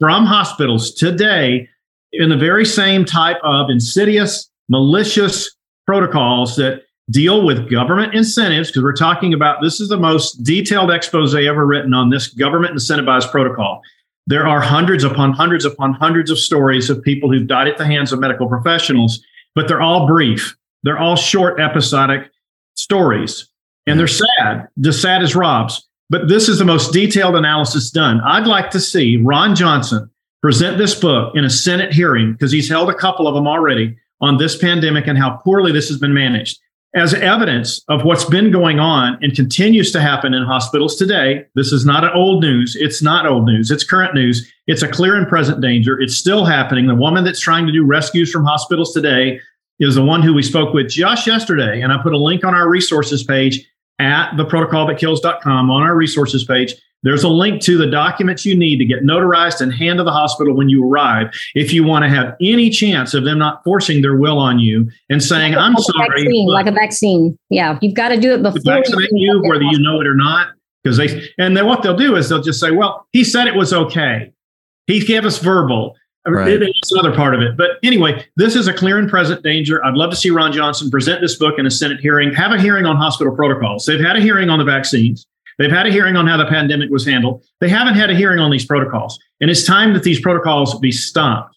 from hospitals today in the very same type of insidious, malicious protocols that deal with government incentives, because we're talking about this is the most detailed expose ever written on this government incentivized protocol. There are hundreds upon hundreds upon hundreds of stories of people who've died at the hands of medical professionals, but they're all brief. They're all short episodic stories. And they're sad, just sad as Rob's. But this is the most detailed analysis done. I'd like to see Ron Johnson present this book in a Senate hearing because he's held a couple of them already on this pandemic and how poorly this has been managed as evidence of what's been going on and continues to happen in hospitals today. This is not old news. It's not old news. It's current news. It's a clear and present danger. It's still happening. The woman that's trying to do rescues from hospitals today is the one who we spoke with just yesterday. And I put a link on our resources page at theprotocolthatkills.com on our resources page. There's a link to the documents you need to get notarized and hand to the hospital when you arrive. If you want to have any chance of them not forcing their will on you and saying, "I'm like sorry," vaccine, like a vaccine. Yeah, you've got to do it before vaccinate you, whether you know it or not, because they and then what they'll do is they'll just say, "Well, he said it was okay. He gave us verbal." Right. It's another part of it. But anyway, this is a clear and present danger. I'd love to see Ron Johnson present this book in a Senate hearing, have a hearing on hospital protocols. They've had a hearing on the vaccines. They've had a hearing on how the pandemic was handled. They haven't had a hearing on these protocols. And it's time that these protocols be stopped.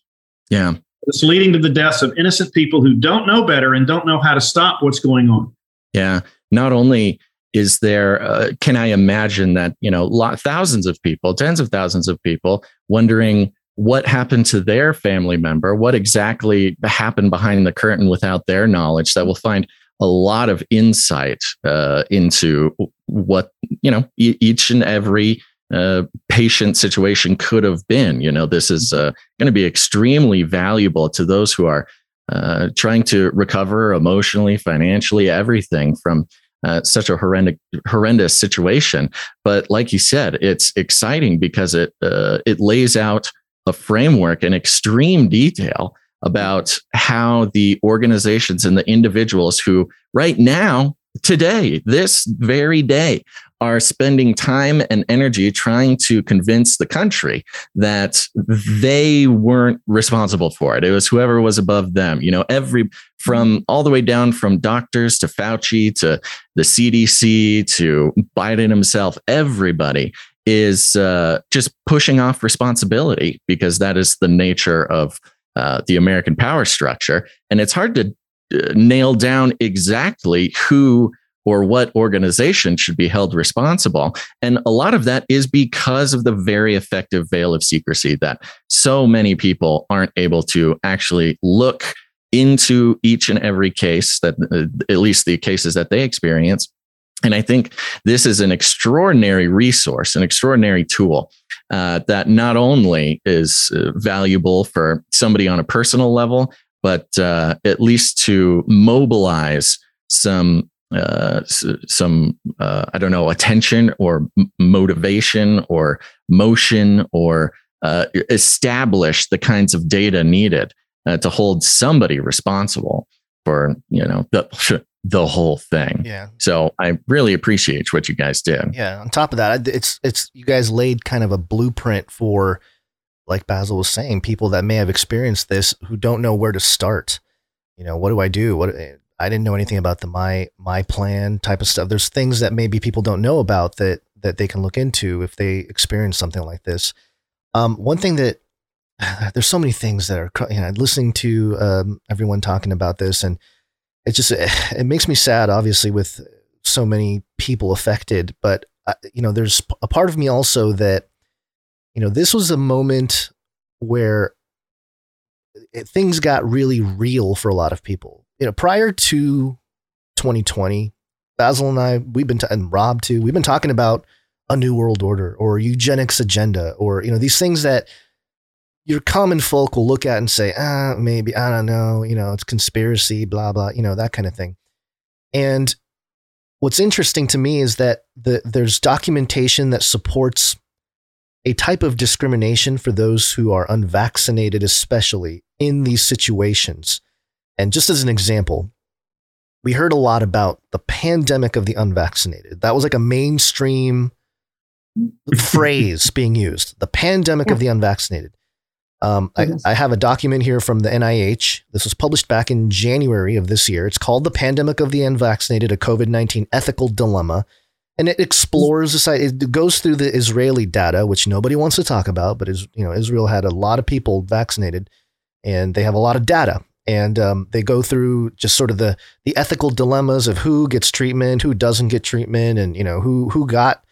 Yeah. It's leading to the deaths of innocent people who don't know better and don't know how to stop what's going on. Yeah. Not only is there, uh, can I imagine that, you know, lot, thousands of people, tens of thousands of people wondering what happened to their family member, what exactly happened behind the curtain without their knowledge that will find a lot of insight uh, into what you know e- each and every uh, patient situation could have been. You know, this is uh, going to be extremely valuable to those who are uh, trying to recover emotionally, financially, everything from uh, such a horrendous, horrendous situation. But like you said, it's exciting because it uh, it lays out a framework in extreme detail about how the organizations and the individuals who right now today this very day are spending time and energy trying to convince the country that they weren't responsible for it. It was whoever was above them. You know, every from all the way down from doctors to Fauci to the CDC to Biden himself, everybody is uh, just pushing off responsibility because that is the nature of uh, the American power structure. And it's hard to uh, nail down exactly who or what organization should be held responsible. And a lot of that is because of the very effective veil of secrecy that so many people aren't able to actually look into each and every case that, uh, at least the cases that they experience. And I think this is an extraordinary resource, an extraordinary tool uh, that not only is uh, valuable for somebody on a personal level, but uh, at least to mobilize some uh, some uh, I don't know attention or motivation or motion or uh, establish the kinds of data needed to hold somebody responsible for you know the the whole thing. Yeah. So I really appreciate what you guys did. Yeah. On top of that, it's it's you guys laid kind of a blueprint for, like Basil was saying, people that may have experienced this who don't know where to start. You know, what do I do? What I didn't know anything about the my my plan type of stuff. There's things that maybe people don't know about that that they can look into if they experience something like this. Um, one thing that there's so many things that are you know listening to um, everyone talking about this and it just it makes me sad obviously with so many people affected but uh, you know there's a part of me also that you know this was a moment where it, things got really real for a lot of people. You know prior to 2020 basil and i we've been t- and rob too we've been talking about a new world order or eugenics agenda or you know these things that your common folk will look at and say, ah, maybe, I don't know, you know, it's conspiracy, blah, blah, you know, that kind of thing. And what's interesting to me is that the, there's documentation that supports a type of discrimination for those who are unvaccinated, especially in these situations. And just as an example, we heard a lot about the pandemic of the unvaccinated. That was like a mainstream phrase being used the pandemic of the unvaccinated. Um, I, I, have a document here from the NIH. This was published back in January of this year. It's called The Pandemic of the Unvaccinated, a COVID 19 Ethical Dilemma. And it explores the site. it goes through the Israeli data, which nobody wants to talk about, but is, you know, Israel had a lot of people vaccinated and they have a lot of data. And um, they go through just sort of the the ethical dilemmas of who gets treatment, who doesn't get treatment, and you know who who got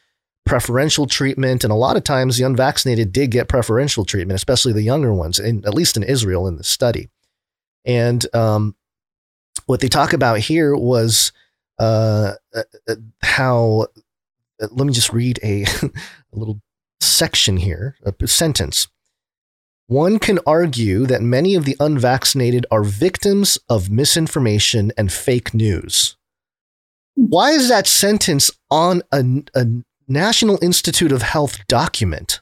preferential treatment. And a lot of times the unvaccinated did get preferential treatment, especially the younger ones, in, at least in Israel in the study. And um, what they talk about here was uh, uh, uh how, uh, let me just read a, a little section here, a sentence. One can argue that many of the unvaccinated are victims of misinformation and fake news. Why is that sentence on a, a National Institute of Health document.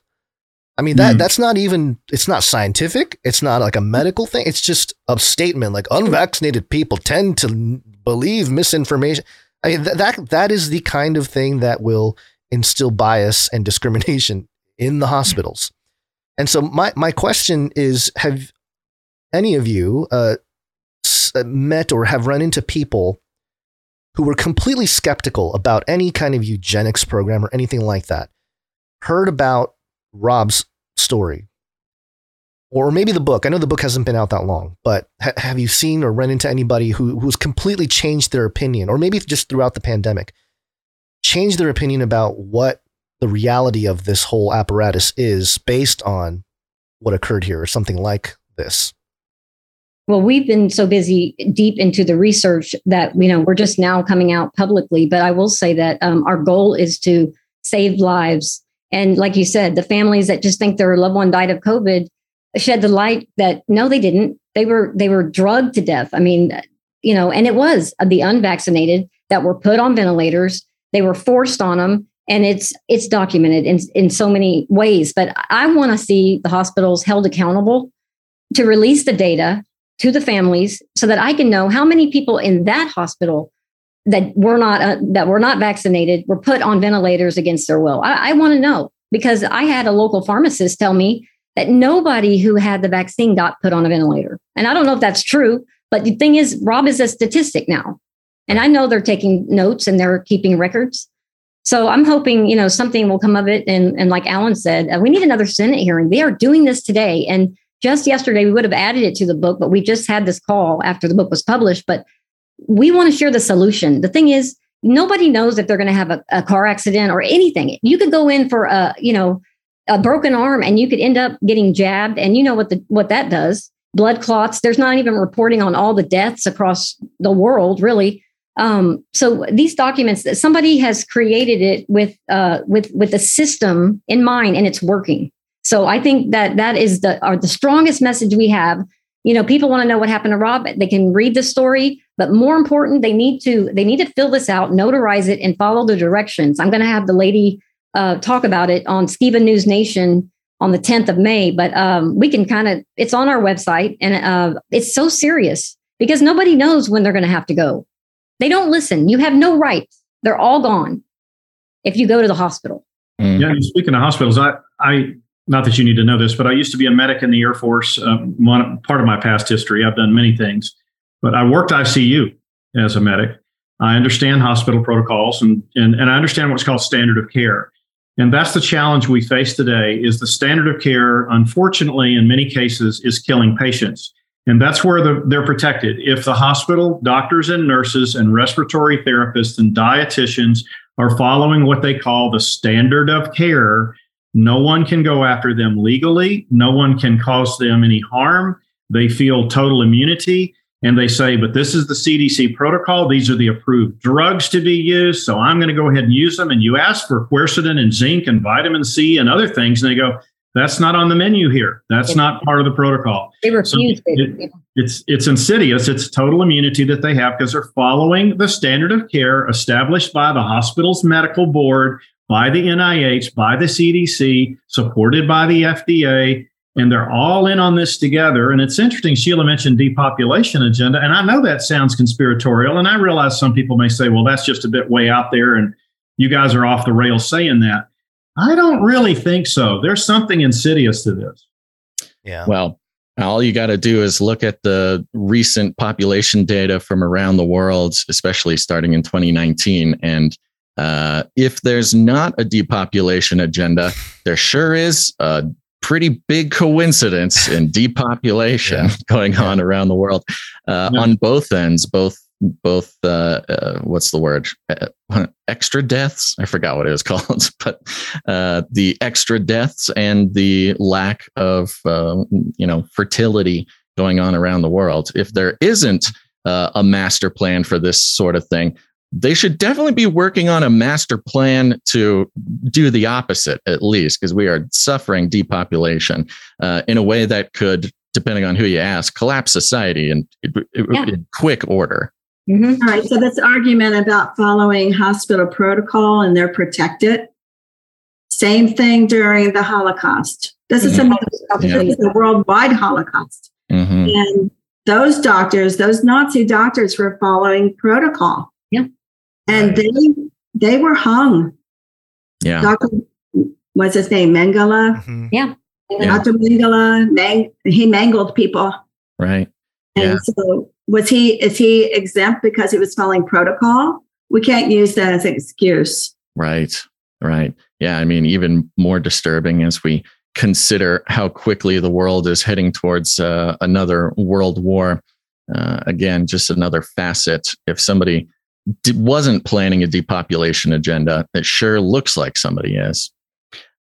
I mean that mm. that's not even it's not scientific. It's not like a medical thing. It's just a statement like unvaccinated people tend to believe misinformation. I mean, th- that that is the kind of thing that will instill bias and discrimination in the hospitals. And so my my question is have any of you uh, met or have run into people who were completely skeptical about any kind of eugenics program or anything like that heard about Rob's story or maybe the book. I know the book hasn't been out that long, but ha- have you seen or run into anybody who who's completely changed their opinion, or maybe just throughout the pandemic, changed their opinion about what the reality of this whole apparatus is based on what occurred here, or something like this? Well we've been so busy deep into the research that you know we're just now coming out publicly. But i will say that um, our goal is to save lives. And like you said the families that just think their loved one died of covid shed the light that no they didn't. They were they were drugged to death. I mean you know and it was the unvaccinated that were put on ventilators they were forced on them and it's it's documented in in so many ways. But i want to see the hospitals held accountable to release the data to the families so that I can know how many people in that hospital that were not uh, that were not vaccinated were put on ventilators against their will. I, I want to know because I had a local pharmacist tell me that nobody who had the vaccine got put on a ventilator, and I don't know if that's true. But the thing is, Rob is a statistic now, and I know they're taking notes and they're keeping records. So I'm hoping you know something will come of it. And and like Allen said, uh, we need another Senate hearing. They are doing this today, and just yesterday we would have added it to the book but we just had this call after the book was published but we want to share the solution. The thing is nobody knows if they're going to have a, a, car accident or anything. You could go in for a you know a broken arm and you could end up getting jabbed and you know what the what that does. Blood clots there's not even reporting on all the deaths across the world really. Um, so these documents that somebody has created it with uh, with with a system in mind and it's working so I think that that is the are the strongest message we have. You know, people want to know what happened to Rob. They can read the story, but more important, they need to they need to fill this out, notarize it, and follow the directions. I'm going to have the lady uh, talk about it on Skiba News Nation on the 10th of May. But um, we can kind of it's on our website, and uh, it's so serious because nobody knows when they're going to have to go. They don't listen. You have no rights. They're all gone if you go to the hospital. Mm. Yeah, speaking of hospitals, I I not that you need to know this, but I used to be a medic in the Air Force. Uh, one part of my past history, I've done many things, but I worked ICU as a medic. I understand hospital protocols and, and, and I understand what's called standard of care. And that's the challenge we face today is the standard of care, unfortunately, in many cases, is killing patients. And that's where the, they're protected. If the hospital, doctors and nurses and respiratory therapists and dietitians are following what they call the standard of care, no one can go after them legally. No one can cause them any harm. They feel total immunity. And they say, but this is the CDC protocol. These are the approved drugs to be used. So I'm going to go ahead and use them. And you ask for quercetin and zinc and vitamin C and other things. And they go, that's not on the menu here. That's not part of the protocol. They refuse so it. It's it's insidious. It's total immunity that they have because they're following the standard of care established by the hospital's medical board, by the NIH, by the CDC, supported by the FDA, and they're all in on this together. And it's interesting. Sheila mentioned depopulation agenda, and I know that sounds conspiratorial, and I realize some people may say, "Well, that's just a bit way out there," and you guys are off the rails saying that. I don't really think so. There's something insidious to this. Yeah. Well, all you got to do is look at the recent population data from around the world, especially starting in 2019. And uh, if there's not a depopulation agenda, there sure is a pretty big coincidence in depopulation Yeah. going Yeah. on around the world. Uh, on both ends, both both uh, uh, what's the word? Uh, extra deaths? I forgot what it was called but uh, the extra deaths and the lack of uh, you know fertility going on around the world. If there isn't uh, a master plan for this sort of thing they should definitely be working on a master plan to do the opposite at least because we are suffering depopulation uh, in a way that could depending on who you ask collapse society in, in, Yeah. in quick order hmm All right. So this argument about following hospital protocol and they're protected. Same thing during the Holocaust. This is, Mhm. a, this is a worldwide Holocaust. Mhm. And those doctors, those Nazi doctors were following protocol. Yeah. And they they were hung. yeah Dr. What's his name? Mengele. Mhm. Yeah. Dr. Mengele, mang- he mangled people. right And Yeah. so was he is he exempt because he was following protocol? We can't use that as an excuse. Right. Right. Yeah. I mean, even more disturbing as we consider how quickly the world is heading towards uh, another world war. Uh, again, just another facet. If somebody d- wasn't planning a depopulation agenda, it sure looks like somebody is.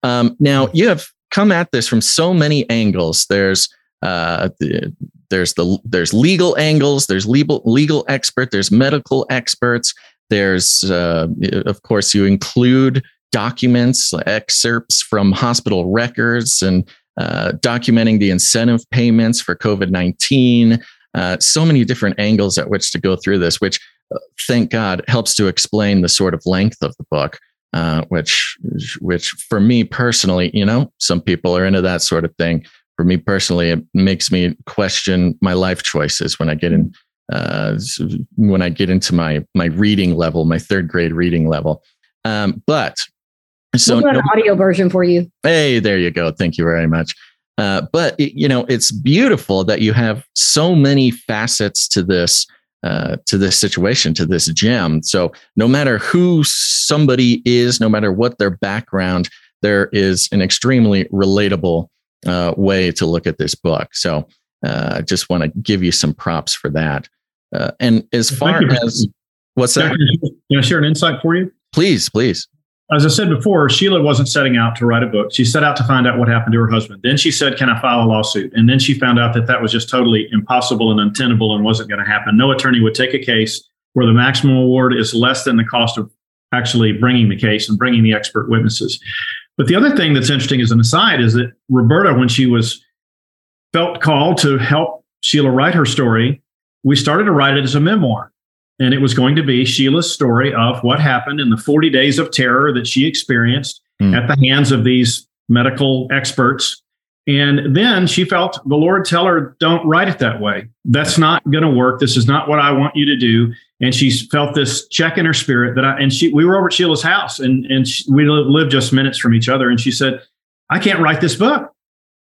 Um, now, you have come at this from so many angles. There's uh, the, there's the there's legal angles. There's legal legal expert. There's medical experts. There's uh, of course you include documents, excerpts from hospital records, and uh, documenting the incentive payments for COVID nineteen. Uh, so many different angles at which to go through this, which thank God helps to explain the sort of length of the book. Uh, which, which for me personally, you know, some people are into that sort of thing. For me personally, it makes me question my life choices when I get in, uh, when I get into my my reading level, my third grade reading level. Um, but so we'll no- an audio version for you. Hey, there you go. Thank you very much. Uh, but you know, it's beautiful that you have so many facets to this uh, to this situation, to this gem. So no matter who somebody is, no matter what their background, there is an extremely relatable uh, way to look at this book. So uh, I just want to give you some props for that. Uh, and as far as what's that? Can I share an insight for you? Please, please. As I said before, Sheila wasn't setting out to write a book. She set out to find out what happened to her husband. Then she said, Can I file a lawsuit? And then she found out that that was just totally impossible and untenable and wasn't going to happen. No attorney would take a case where the maximum award is less than the cost of actually bringing the case and bringing the expert witnesses. But the other thing that's interesting as an aside is that Roberta, when she was felt called to help Sheila write her story, we started to write it as a memoir. And it was going to be Sheila's story of what happened in the 40 days of terror that she experienced Hmm. at the hands of these medical experts. And then she felt the Lord tell her, don't write it that way. That's not going to work. This is not what I want you to do. And she felt this check in her spirit that I, and she, we were over at Sheila's house and, and she, we lived just minutes from each other. And she said, I can't write this book.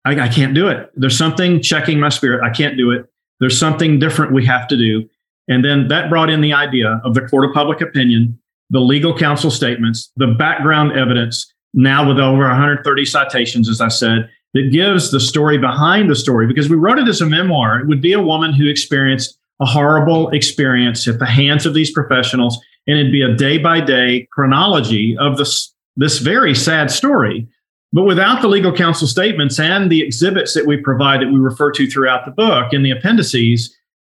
I, I can't do it. There's something checking my spirit. I can't do it. There's something different we have to do. And then that brought in the idea of the court of public opinion, the legal counsel statements, the background evidence, now with over 130 citations, as I said, that gives the story behind the story. Because we wrote it as a memoir. It would be a woman who experienced a horrible experience at the hands of these professionals, and it'd be a day by day chronology of this, this very sad story. But without the legal counsel statements and the exhibits that we provide that we refer to throughout the book in the appendices,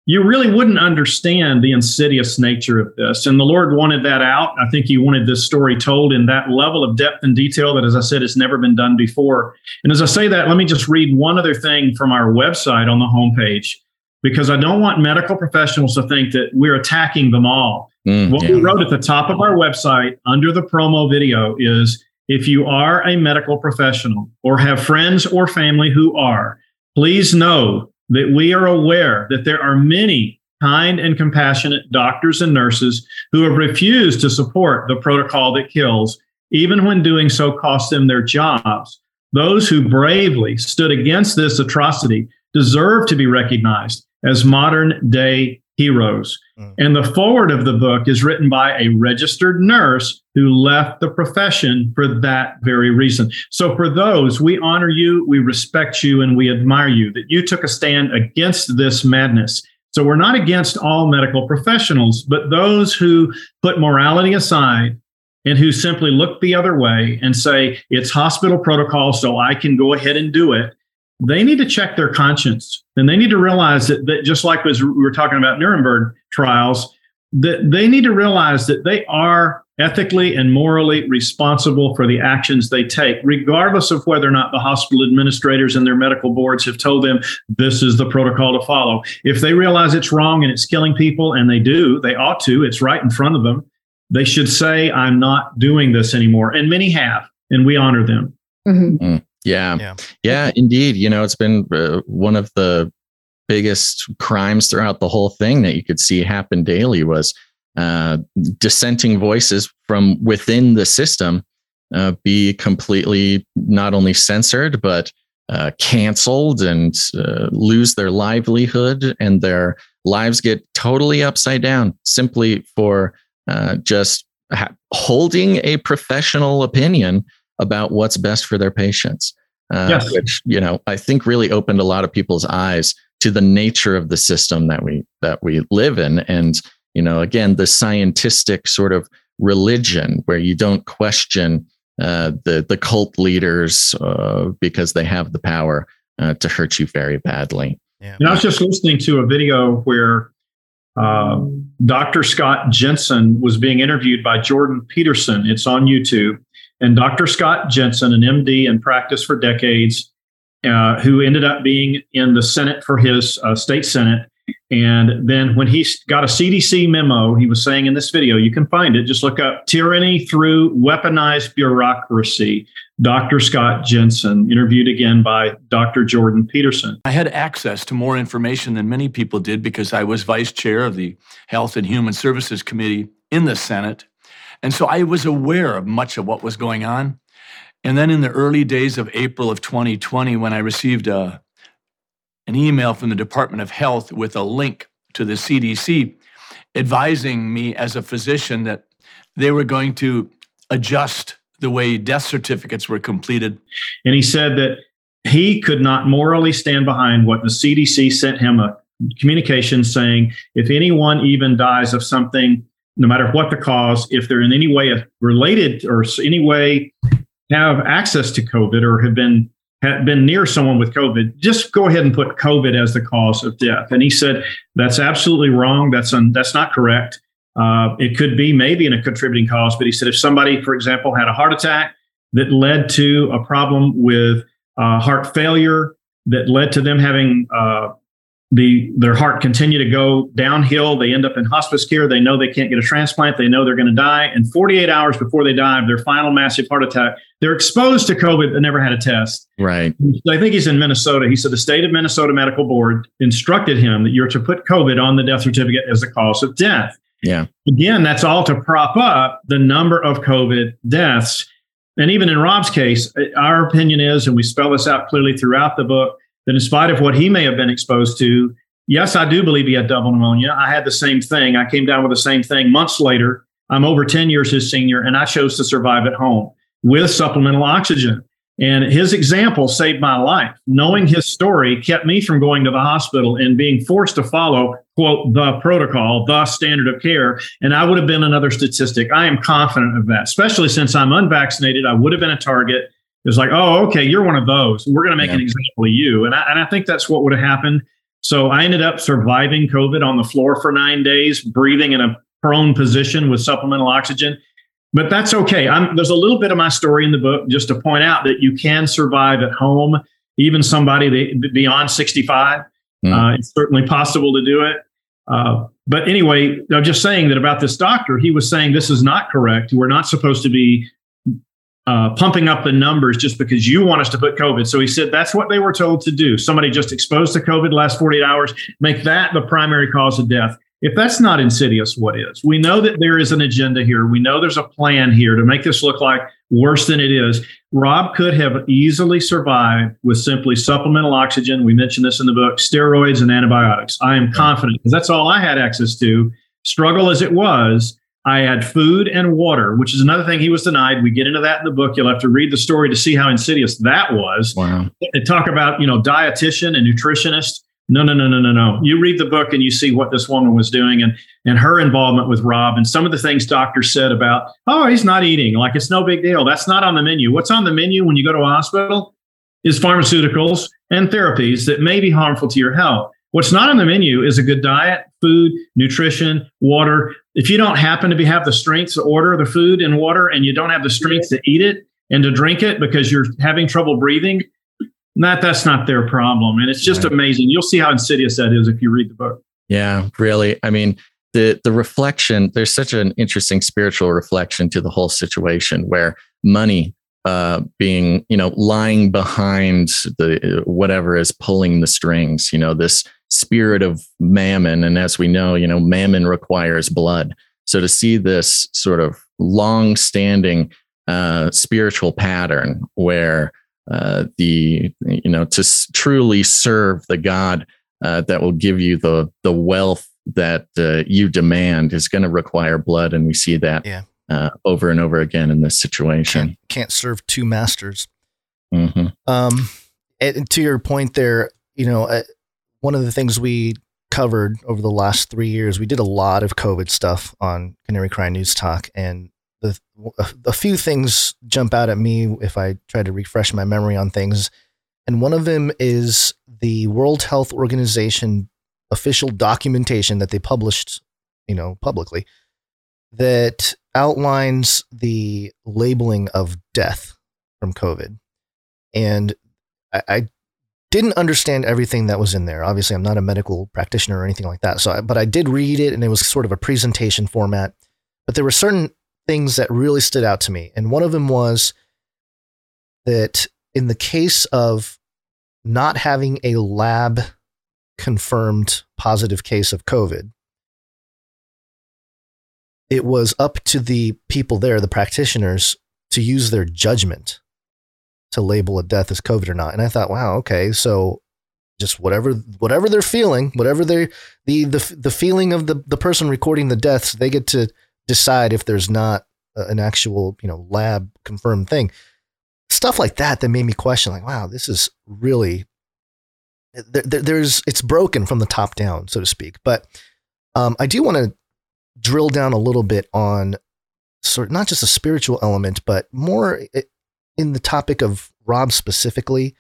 you really wouldn't understand the insidious nature of this. And the Lord wanted that out. I think He wanted this story told in that level of depth and detail that, as I said, has never been done before. And as I say that, let me just read one other thing from our website on the homepage. because I don't want medical professionals to think that we're attacking them all. Mm, what yeah. we wrote at the top of our website under the promo video is if you are a medical professional or have friends or family who are, please know that we are aware that there are many kind and compassionate doctors and nurses who have refused to support the protocol that kills, even when doing so cost them their jobs. Those who bravely stood against this atrocity deserve to be recognized as modern day heroes. Mm. And the forward of the book is written by a registered nurse who left the profession for that very reason. So, for those, we honor you, we respect you, and we admire you that you took a stand against this madness. So, we're not against all medical professionals, but those who put morality aside and who simply look the other way and say, it's hospital protocol, so I can go ahead and do it they need to check their conscience and they need to realize that, that just like as we were talking about Nuremberg trials, that they need to realize that they are ethically and morally responsible for the actions they take, regardless of whether or not the hospital administrators and their medical boards have told them this is the protocol to follow. If they realize it's wrong and it's killing people, and they do, they ought to, it's right in front of them, they should say, I'm not doing this anymore. And many have, and we honor them. Mhm. Yeah. Yeah. Yeah, indeed. You know, it's been uh, one of the biggest crimes throughout the whole thing that you could see happen daily was uh, dissenting voices from within the system uh, be completely not only censored, but uh, canceled and uh, lose their livelihood and their lives get totally upside down simply for uh, just ha- holding a professional opinion about what's best for their patients. Uh, Yes. Which you know, I think really opened a lot of people's eyes to the nature of the system that we that we live in, and you know, again, the scientific sort of religion where you don't question uh, the the cult leaders uh, because they have the power uh, to hurt you very badly. Yeah. And I was just listening to a video where uh, Dr. Scott Jensen was being interviewed by Jordan Peterson. It's on YouTube. And Dr. Scott Jensen, an MD in practice for decades, uh, who ended up being in the Senate for his uh, state Senate. And then when he got a CDC memo, he was saying in this video, you can find it, just look up tyranny through weaponized bureaucracy. Dr. Scott Jensen, interviewed again by Dr. Jordan Peterson. I had access to more information than many people did because I was vice chair of the Health and Human Services Committee in the Senate. And so I was aware of much of what was going on. And then in the early days of April of 2020, when I received a, an email from the Department of Health with a link to the CDC advising me as a physician that they were going to adjust the way death certificates were completed And he said that he could not morally stand behind what the CDC sent him a communication saying if anyone even dies of something, no matter what the cause, if they're in any way related or any way have access to COVID or have been been near someone with COVID, just go ahead and put COVID as the cause of death. And he said that's absolutely wrong. That's un, that's not correct. Uh, it could be maybe in a contributing cause, but he said if somebody, for example, had a heart attack that led to a problem with uh, heart failure, that led to them having uh, the their heart continue to go downhill. They end up in hospice care. They know they can't get a transplant. They know they're going to die. And 48 hours before they die of their final massive heart attack, they're exposed to COVID but never had a test. Right. I think he's in Minnesota. He said the state of Minnesota Medical Board instructed him that you're to put COVID on the death certificate as the cause of death. Yeah. Again, that's all to prop up the number of COVID deaths. And even in Rob's case, our opinion is, and we spell this out clearly throughout the book, that in spite of what he may have been exposed to, yes, I do believe he had double pneumonia. I had the same thing. I came down with the same thing months later. I'm over 10 years his senior, and I chose to survive at home with supplemental oxygen. And his example saved my life. Knowing his story kept me from going to the hospital and being forced to follow, quote, the protocol, the standard of care. And I would have been another statistic. I am confident of that, especially since I'm unvaccinated. I would have been a target. It's like, oh, okay, you're one of those. We're going to make Yeah. an example of you. And I, and I think that's what would have happened. So I ended up surviving COVID on the floor for nine days, breathing in a prone position with supplemental oxygen. But that's okay. I'm, there's a little bit of my story in the book just to point out that you can survive at home, even somebody beyond 65. Mm. Uh, it's certainly possible to do it. Uh, but anyway, I'm just saying that about this doctor, he was saying this is not correct. We're not supposed to be uh, pumping up the numbers just because you want us to put COVID. So he said that's what they were told to do. Somebody just exposed to COVID last 48 hours, make that the primary cause of death. If that's not insidious, what is? We know that there is an agenda here. We know there's a plan here to make this look like worse than it is. Rob could have easily survived with simply supplemental oxygen. We mentioned this in the book, steroids and antibiotics. I am confident because that's all I had access to. Struggle as it was, I had food and water, which is another thing he was denied. We get into that in the book. You'll have to read the story to see how insidious that was. Wow. And talk about, you know, dietitian and nutritionist. No, no, no, no, no, no. You read the book and you see what this woman was doing and and her involvement with Rob and some of the things doctors said about, oh, he's not eating. Like it's no big deal. That's not on the menu. What's on the menu when you go to a hospital is pharmaceuticals and therapies that may be harmful to your health. What's not on the menu is a good diet, food, nutrition, water. If you don't happen to be, have the strength to order the food and water and you don't have the strength to eat it and to drink it because you're having trouble breathing, that that's not their problem. And it's just right. amazing. You'll see how insidious that is if you read the book. Yeah, really. I mean, the the reflection, there's such an interesting spiritual reflection to the whole situation where money uh, being, you know, lying behind the whatever is pulling the strings, you know, this spirit of mammon. And as we know, you know, mammon requires blood. So to see this sort of long standing uh, spiritual pattern where uh, the you know to s- truly serve the God uh, that will give you the the wealth that uh, you demand is going to require blood, and we see that yeah. Uh, over and over again in this situation. Can't, can't serve two masters. Mm-hmm. Um, and to your point there, you know, uh, one of the things we covered over the last three years, we did a lot of COVID stuff on Canary Cry News Talk, and the a, few things jump out at me if I try to refresh my memory on things, and one of them is the World Health Organization official documentation that they published, you know, publicly that outlines the labeling of death from COVID, and I, I didn't understand everything that was in there. Obviously, I'm not a medical practitioner or anything like that. So, but I did read it, and it was sort of a presentation format. But there were certain things that really stood out to me. And one of them was that in the case of not having a lab confirmed positive case of COVID, it was up to the people there, the practitioners, to use their judgment to label a death as COVID or not. And I thought, wow, okay, so just whatever whatever they're feeling, whatever they the the the feeling of the the person recording the deaths, they get to decide if there's not an actual, you know, lab confirmed thing. Stuff like that that made me question, like, wow, this is really there, there's it's broken from the top down, so to speak. But um, I do want to drill down a little bit on sort of not just a spiritual element, but more in the topic of Rob specifically.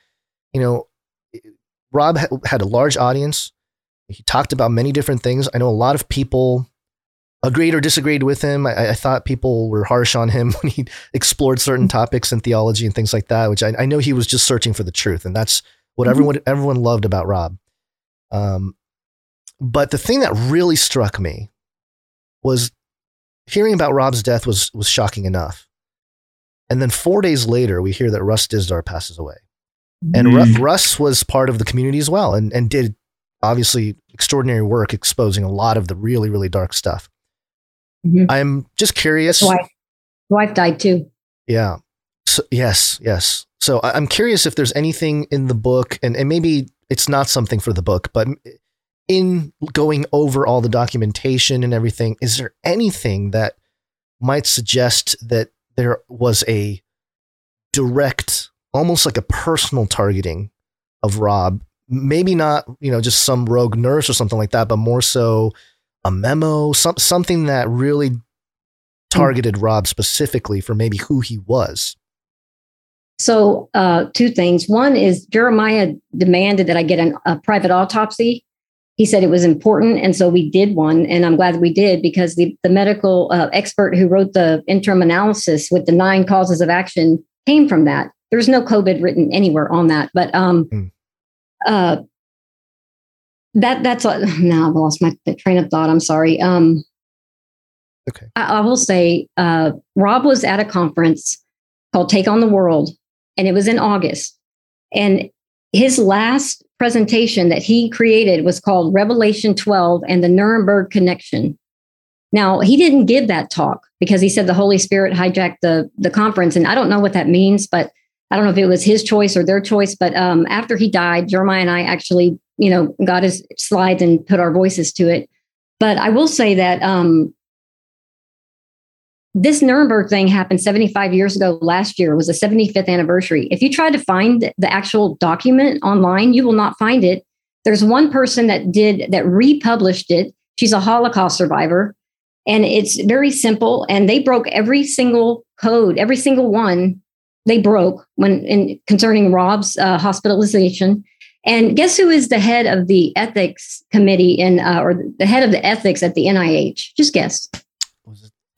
You know, Rob had a large audience. He talked about many different things. I know a lot of people agreed or disagreed with him. I, I, thought people were harsh on him when he explored certain mm-hmm. topics in theology and things like that, which I, I know he was just searching for the truth. And that's what mm-hmm. everyone, everyone loved about Rob. Um, but the thing that really struck me was hearing about Rob's death was, was shocking enough. And then four days later, we hear that Russ Dizdar passes away. And mm. Russ was part of the community as well and, and did obviously extraordinary work exposing a lot of the really, really dark stuff. Mm-hmm. I'm just curious. Wife, wife died too. Yeah. So, yes, yes. So I'm curious if there's anything in the book, and, and maybe it's not something for the book, but in going over all the documentation and everything, is there anything that might suggest that there was a direct, almost like a personal targeting of Rob? Maybe not, you know, just some rogue nurse or something like that, but more so a memo, some, something that really targeted. Rob specifically for maybe who he was? So, uh, two things. One is Jeremiah demanded that I get an, a private autopsy. He said it was important. And so we did one. And I'm glad we did because the, the medical uh, expert who wrote the interim analysis with the nine causes of action came from that. There's no COVID written anywhere on that. But um, mm. uh, that that's a, now I've lost my train of thought. I'm sorry. Um, Okay. I, I will say, uh, Rob was at a conference called Take on the World, and it was in August. And his last presentation that he created was called Revelation 12 and the Nuremberg Connection. Now, he didn't give that talk because he said the Holy Spirit hijacked the, the conference. And I don't know what that means, but I don't know if it was his choice or their choice. But um, after he died, Jeremiah and I actually, you know, got his slides and put our voices to it. But I will say that um, this Nuremberg thing happened 75 years ago last year. Was the 75th anniversary. If you try to find the actual document online, you will not find it. There's one person that did that republished it. She's a Holocaust survivor. And it's very simple. And they broke every single code, every single one they broke when in concerning Rob's uh, hospitalization. And guess who is the head of the ethics committee in, uh, or the head of the ethics at the NIH? Just guess.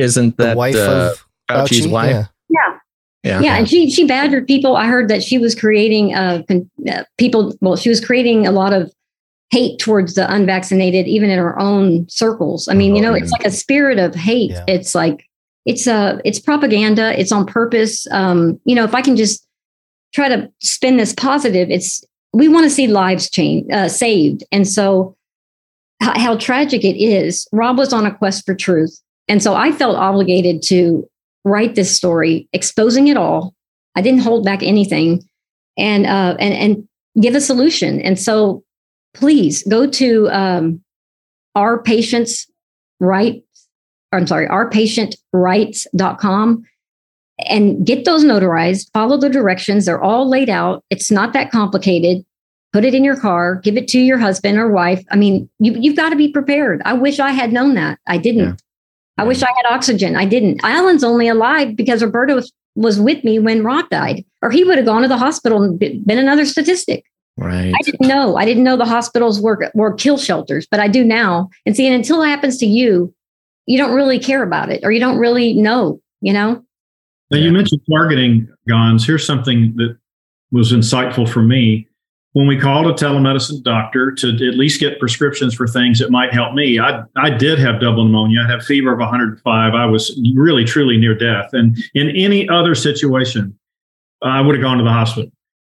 Isn't The wife uh, of Fauci's Fauci? wife? Yeah. Yeah. Yeah. Yeah, and she she badgered people. I heard that she was creating uh, con- uh, people. Well, she was creating a lot of hate towards the unvaccinated, even in her own circles. I mean, you know, it's like a spirit of hate. Yeah. It's like it's uh it's propaganda. It's on purpose. Um, you know, if I can just try to spin this positive, it's we want to see lives change, uh, saved, and so how, how tragic it is. Rob was on a quest for truth, and so I felt obligated to write this story, exposing it all. I didn't hold back anything, and uh, and and give a solution. And so, please go to um, our patients right. I'm sorry, ourpatientrights.com and get those notarized. Follow the directions; they're all laid out. It's not that complicated. Put it in your car. Give it to your husband or wife. I mean, you, you've got to be prepared. I wish I had known that. I didn't. Yeah. I wish I had oxygen. I didn't. Allen's only alive because Roberta was, was with me when Rob died, or he would have gone to the hospital and been another statistic. Right. I didn't know. I didn't know the hospitals were were kill shelters, but I do now. And see, and until it happens to you, you don't really care about it, or you don't really know. You know. Now, you mentioned targeting, Gonz. Here's something that was insightful for me. When we called a telemedicine doctor to at least get prescriptions for things that might help me, I, I did have double pneumonia. I had a fever of 105. I was really, truly near death. And in any other situation, I would have gone to the hospital.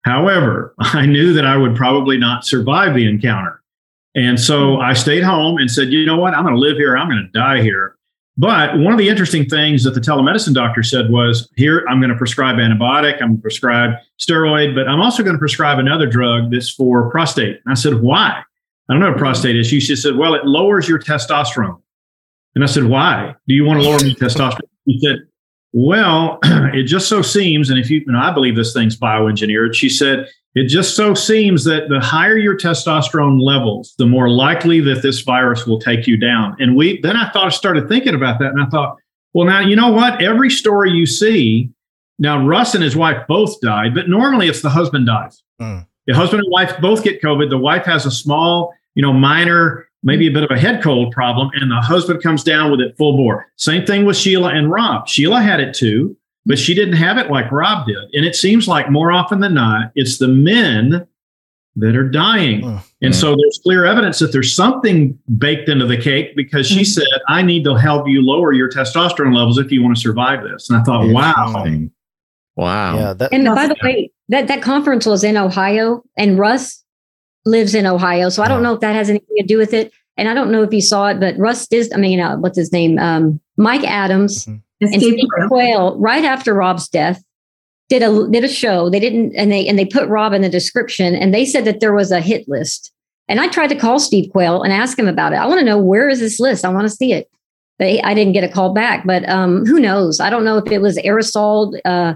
However, I knew that I would probably not survive the encounter. And so hmm. I stayed home and said, you know what? I'm going to live here. I'm going to die here. But one of the interesting things that the telemedicine doctor said was here, I'm going to prescribe antibiotic, I'm going to prescribe steroid, but I'm also going to prescribe another drug that's for prostate. And I said, why? I don't know prostate is. She said, well, it lowers your testosterone. And I said, why? Do you want to lower my testosterone? She said, well, it just so seems, and if you, and I believe this thing's bioengineered, she said, it just so seems that the higher your testosterone levels, the more likely that this virus will take you down. And we then I thought I started thinking about that, and I thought, well, now you know what? Every story you see, now Russ and his wife both died, but normally it's the husband dies. Mm. The husband and wife both get COVID. The wife has a small, you know, minor, maybe a bit of a head cold problem, and the husband comes down with it full bore. Same thing with Sheila and Rob. Sheila had it too but she didn't have it like Rob did. And it seems like more often than not, it's the men that are dying. Mm. And so there's clear evidence that there's something baked into the cake because she said, I need to help you lower your testosterone levels if you want to survive this. And I thought, wow. Wow. Yeah, that, And by the way, that that conference was in Ohio, and Russ lives in Ohio, so I don't know if that has anything to do with it. And I don't know if you saw it, but Russ is. I mean, uh, what's his name? Um, Mike Adams Mhm. And and Steve Quayle. Quayle, right after Rob's death, did a did a show. They didn't, and they and they put Rob in the description, and they said that there was a hit list. And I tried to call Steve Quayle and ask him about it. I want to know where is this list? I want to see it. But he- I didn't get a call back. But um, who knows? I don't know if it was aerosol. Uh,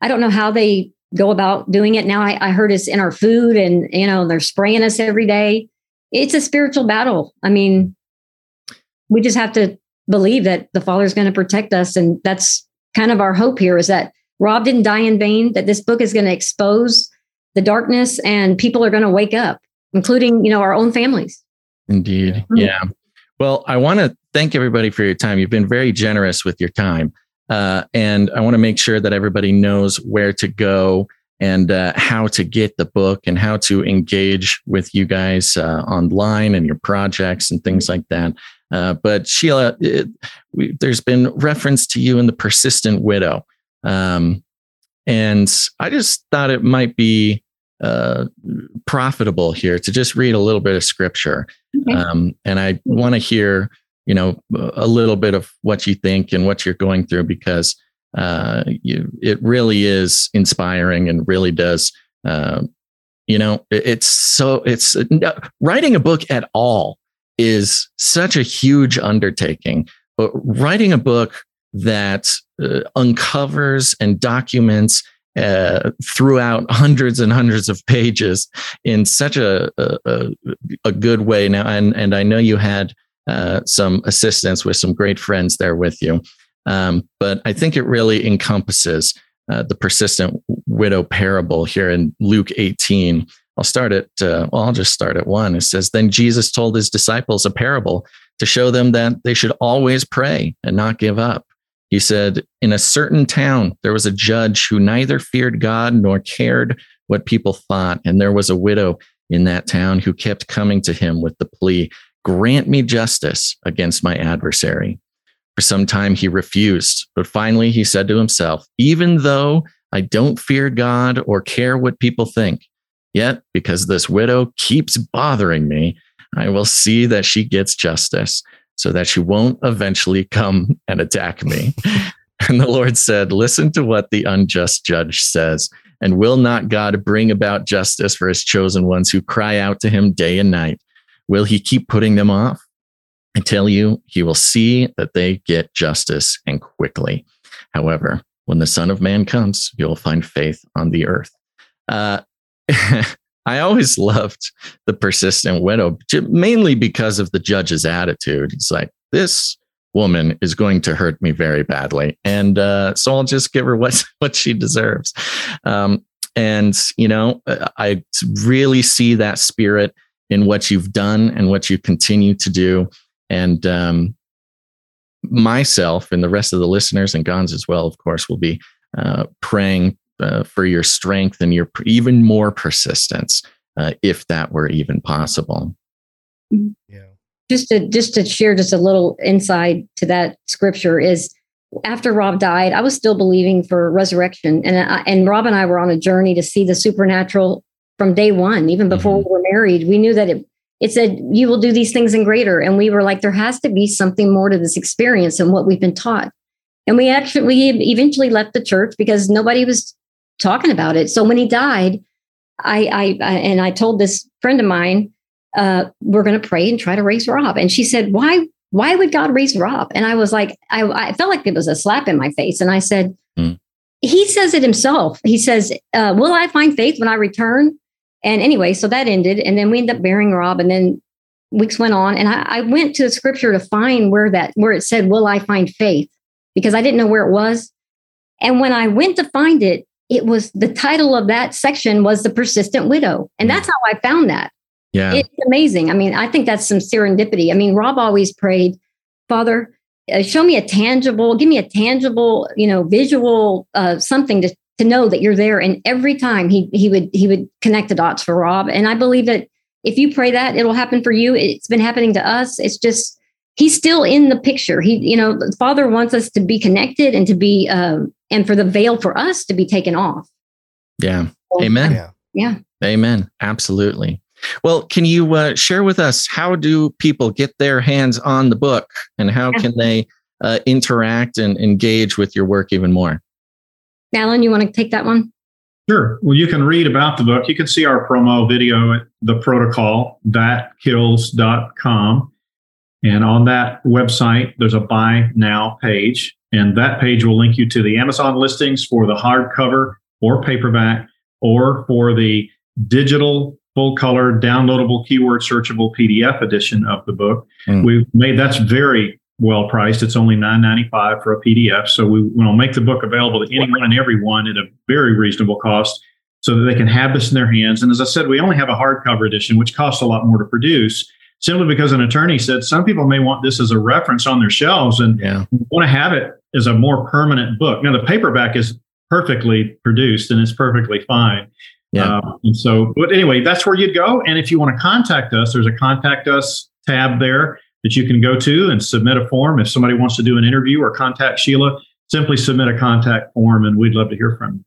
I don't know how they go about doing it. Now I, I heard it's in our food, and you know they're spraying us every day. It's a spiritual battle. I mean, we just have to believe that the Father is going to protect us, and that's kind of our hope here. Is that Rob didn't die in vain? That this book is going to expose the darkness, and people are going to wake up, including you know our own families. Indeed. Yeah. Yeah. Well, I want to thank everybody for your time. You've been very generous with your time. Uh, and I want to make sure that everybody knows where to go and uh, how to get the book and how to engage with you guys uh, online and your projects and things like that. Uh, but Sheila, it, we, there's been reference to you in the persistent widow. Um, and I just thought it might be uh, profitable here to just read a little bit of scripture. Okay. Um, and I want to hear, you know, a little bit of what you think and what you're going through because uh, you, it really is inspiring and really does, uh, you know, it, it's so, it's uh, writing a book at all is such a huge undertaking, but writing a book that uh, uncovers and documents uh, throughout hundreds and hundreds of pages in such a, a, a good way now. And, and I know you had uh, some assistance with some great friends there with you. Um, but I think it really encompasses uh, the persistent widow parable here in Luke 18. I'll start at, uh, well, I'll just start at one. It says, Then Jesus told his disciples a parable to show them that they should always pray and not give up. He said, In a certain town, there was a judge who neither feared God nor cared what people thought. And there was a widow in that town who kept coming to him with the plea, Grant me justice against my adversary. For some time, he refused. But finally, he said to himself, Even though I don't fear God or care what people think, yet because this widow keeps bothering me, I will see that she gets justice so that she won't eventually come and attack me. and the Lord said, Listen to what the unjust judge says. And will not God bring about justice for his chosen ones who cry out to him day and night? Will he keep putting them off? I tell you, he will see that they get justice and quickly. However, when the Son of Man comes, you'll find faith on the earth. Uh, I always loved the persistent widow, mainly because of the judge's attitude. He's like, this woman is going to hurt me very badly. And uh, so I'll just give her what, what she deserves. Um, and, you know, I really see that spirit in what you've done and what you continue to do. And um, myself and the rest of the listeners and Gonz as well, of course, will be uh, praying uh, for your strength and your even more persistence, uh, if that were even possible. Mm-hmm. Yeah. Just to just to share just a little insight to that scripture is after Rob died, I was still believing for resurrection, and I, and Rob and I were on a journey to see the supernatural from day one. Even before mm-hmm. we were married, we knew that it it said you will do these things in greater, and we were like, there has to be something more to this experience than what we've been taught. And we actually we eventually left the church because nobody was talking about it. So when he died, I, I, I and I told this friend of mine, uh, we're going to pray and try to raise Rob. And she said, why, why would God raise Rob? And I was like, I, I felt like it was a slap in my face. And I said, mm. he says it himself. He says, uh, will I find faith when I return? And anyway, so that ended. And then we ended up burying Rob. And then weeks went on and I, I went to the scripture to find where that, where it said, will I find faith? Because I didn't know where it was. And when I went to find it, it was the title of that section was the persistent widow. And that's how i found that. Yeah. It's amazing. I mean i think that's some serendipity. I mean rob always prayed father uh, show me a tangible give me a tangible you know visual uh, something to, to know that you're there. And every time he he would he would connect the dots for rob. And i believe that if you pray that it'll happen for you. It's been happening to us. It's just he's still in the picture he you know the father wants us to be connected and to be um, and for the veil for us to be taken off. Yeah. So, Amen. Yeah. yeah. Amen. Absolutely. Well, can you uh, share with us how do people get their hands on the book and how can they uh, interact and engage with your work even more? Allen, you want to take that one? Sure. Well, you can read about the book. You can see our promo video at the protocol thatkills.com. And on that website, there's a buy now page. And that page will link you to the Amazon listings for the hardcover or paperback or for the digital full color downloadable keyword searchable PDF edition of the book. Mm. We've made that's very well priced. It's only $9.95 for a PDF. So we will make the book available to anyone and everyone at a very reasonable cost so that they can have this in their hands. And as I said, we only have a hardcover edition, which costs a lot more to produce simply because an attorney said some people may want this as a reference on their shelves and yeah. want to have it as a more permanent book. Now, the paperback is perfectly produced and it's perfectly fine. Yeah. Uh, and so, but anyway, that's where you'd go. And if you want to contact us, there's a contact us tab there that you can go to and submit a form. If somebody wants to do an interview or contact Sheila, simply submit a contact form and we'd love to hear from you.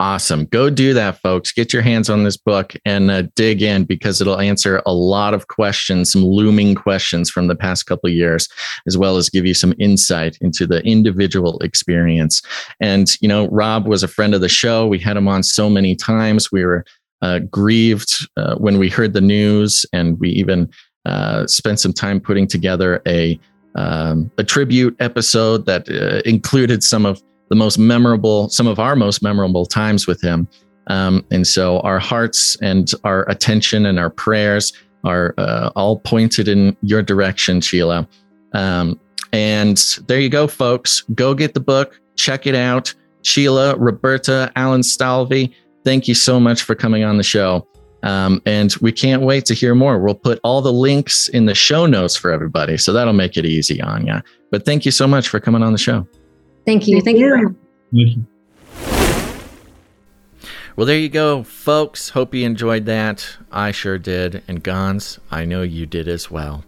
Awesome. Go do that, folks. Get your hands on this book and uh, dig in because it'll answer a lot of questions, some looming questions from the past couple of years, as well as give you some insight into the individual experience. And, you know, Rob was a friend of the show. We had him on so many times. We were uh, grieved uh, when we heard the news, and we even uh, spent some time putting together a um, a tribute episode that uh, included some of the most memorable, some of our most memorable times with him. Um, and so our hearts and our attention and our prayers are uh, all pointed in your direction, Sheila. Um, and there you go, folks. Go get the book, check it out. Sheila, Roberta, Allen Stalvey, thank you so much for coming on the show. Um, and we can't wait to hear more. We'll put all the links in the show notes for everybody. So that'll make it easy on you. But thank you so much for coming on the show. Thank you. Thank, Thank you. you. Well, there you go, folks. Hope you enjoyed that. I sure did. And Gonz, I know you did as well.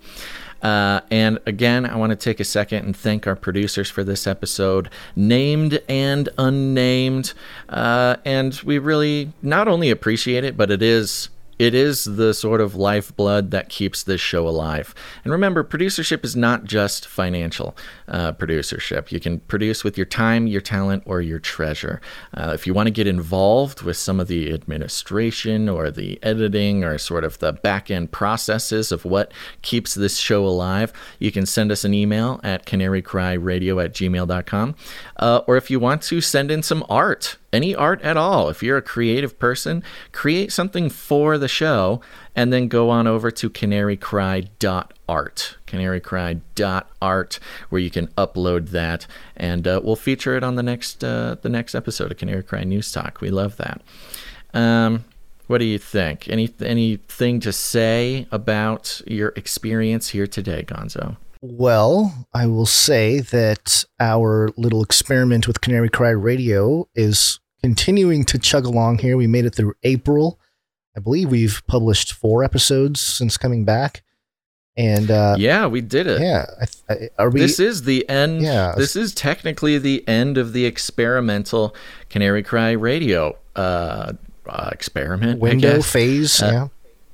Uh, and again, I want to take a second and thank our producers for this episode, named and unnamed. Uh, and we really not only appreciate it, but it is it is the sort of lifeblood that keeps this show alive. And remember, producership is not just financial uh, producership. You can produce with your time, your talent, or your treasure. Uh, if you want to get involved with some of the administration or the editing or sort of the back end processes of what keeps this show alive, you can send us an email at canarycryradio at gmail.com. Uh, or if you want to send in some art, any art at all. If you're a creative person, create something for the show and then go on over to canarycry.art. Canarycry.art, where you can upload that, and uh, we'll feature it on the next uh, the next episode of Canary Cry News Talk. We love that. Um, what do you think? Any anything to say about your experience here today, Gonzo? Well, I will say that our little experiment with Canary Cry Radio is continuing to chug along here. We made it through April. I believe we've published four episodes since coming back. And uh, yeah, we did it. Yeah, are we? This is the end. Yeah, this is technically the end of the experimental Canary Cry Radio uh, uh, experiment window phase. Uh, yeah,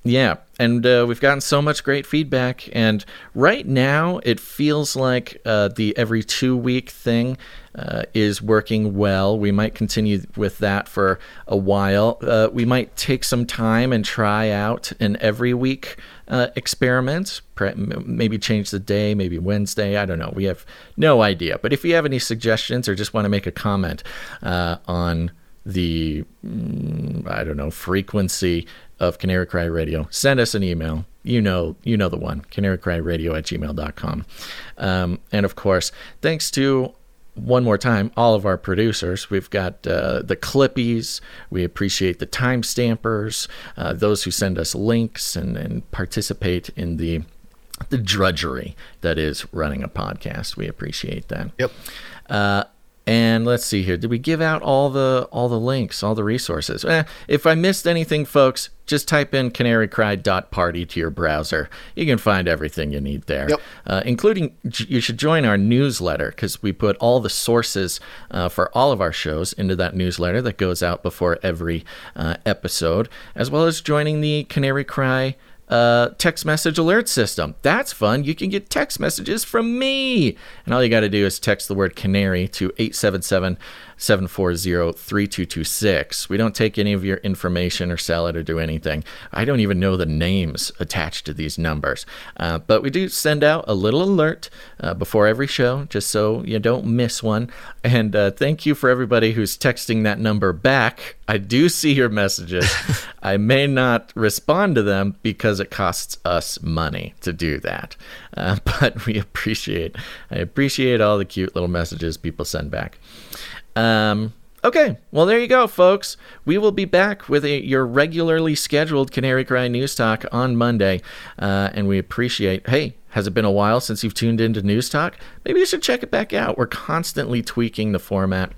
yeah, and uh, we've gotten so much great feedback. And right now, it feels like uh, the every two week thing uh, is working well. We might continue with that for a while. Uh, we might take some time and try out an every week uh, experiment. Maybe change the day, maybe Wednesday. I don't know. We have no idea. But if you have any suggestions or just want to make a comment uh, on the mm, I don't know frequency of Canary Cry Radio, send us an email. You know, you know the one, canarycryradio at gmail.com. Um, and of course, thanks to one more time, all of our producers. We've got uh, the Clippies. We appreciate the timestampers, uh, those who send us links and, and participate in the the drudgery that is running a podcast. We appreciate that. Yep. Uh, and let's see here. Did we give out all the all the links, all the resources? Eh, if I missed anything, folks, just type in canarycry.party to your browser. You can find everything you need there, yep. uh, including you should join our newsletter because we put all the sources uh, for all of our shows into that newsletter that goes out before every uh, episode, as well as joining the Canary Cry uh, text message alert system. That's fun. You can get text messages from me. And all you got to do is text the word canary to 877 740 3226. We don't take any of your information or sell it or do anything. I don't even know the names attached to these numbers. Uh, but we do send out a little alert uh, before every show just so you don't miss one. And uh, thank you for everybody who's texting that number back. I do see your messages. I may not respond to them because it costs us money to do that. Uh, but we appreciate I appreciate all the cute little messages people send back. Um, okay, well, there you go, folks. We will be back with a, your regularly scheduled Canary Cry News Talk on Monday. Uh, and we appreciate, hey, has it been a while since you've tuned into News Talk? Maybe you should check it back out. We're constantly tweaking the format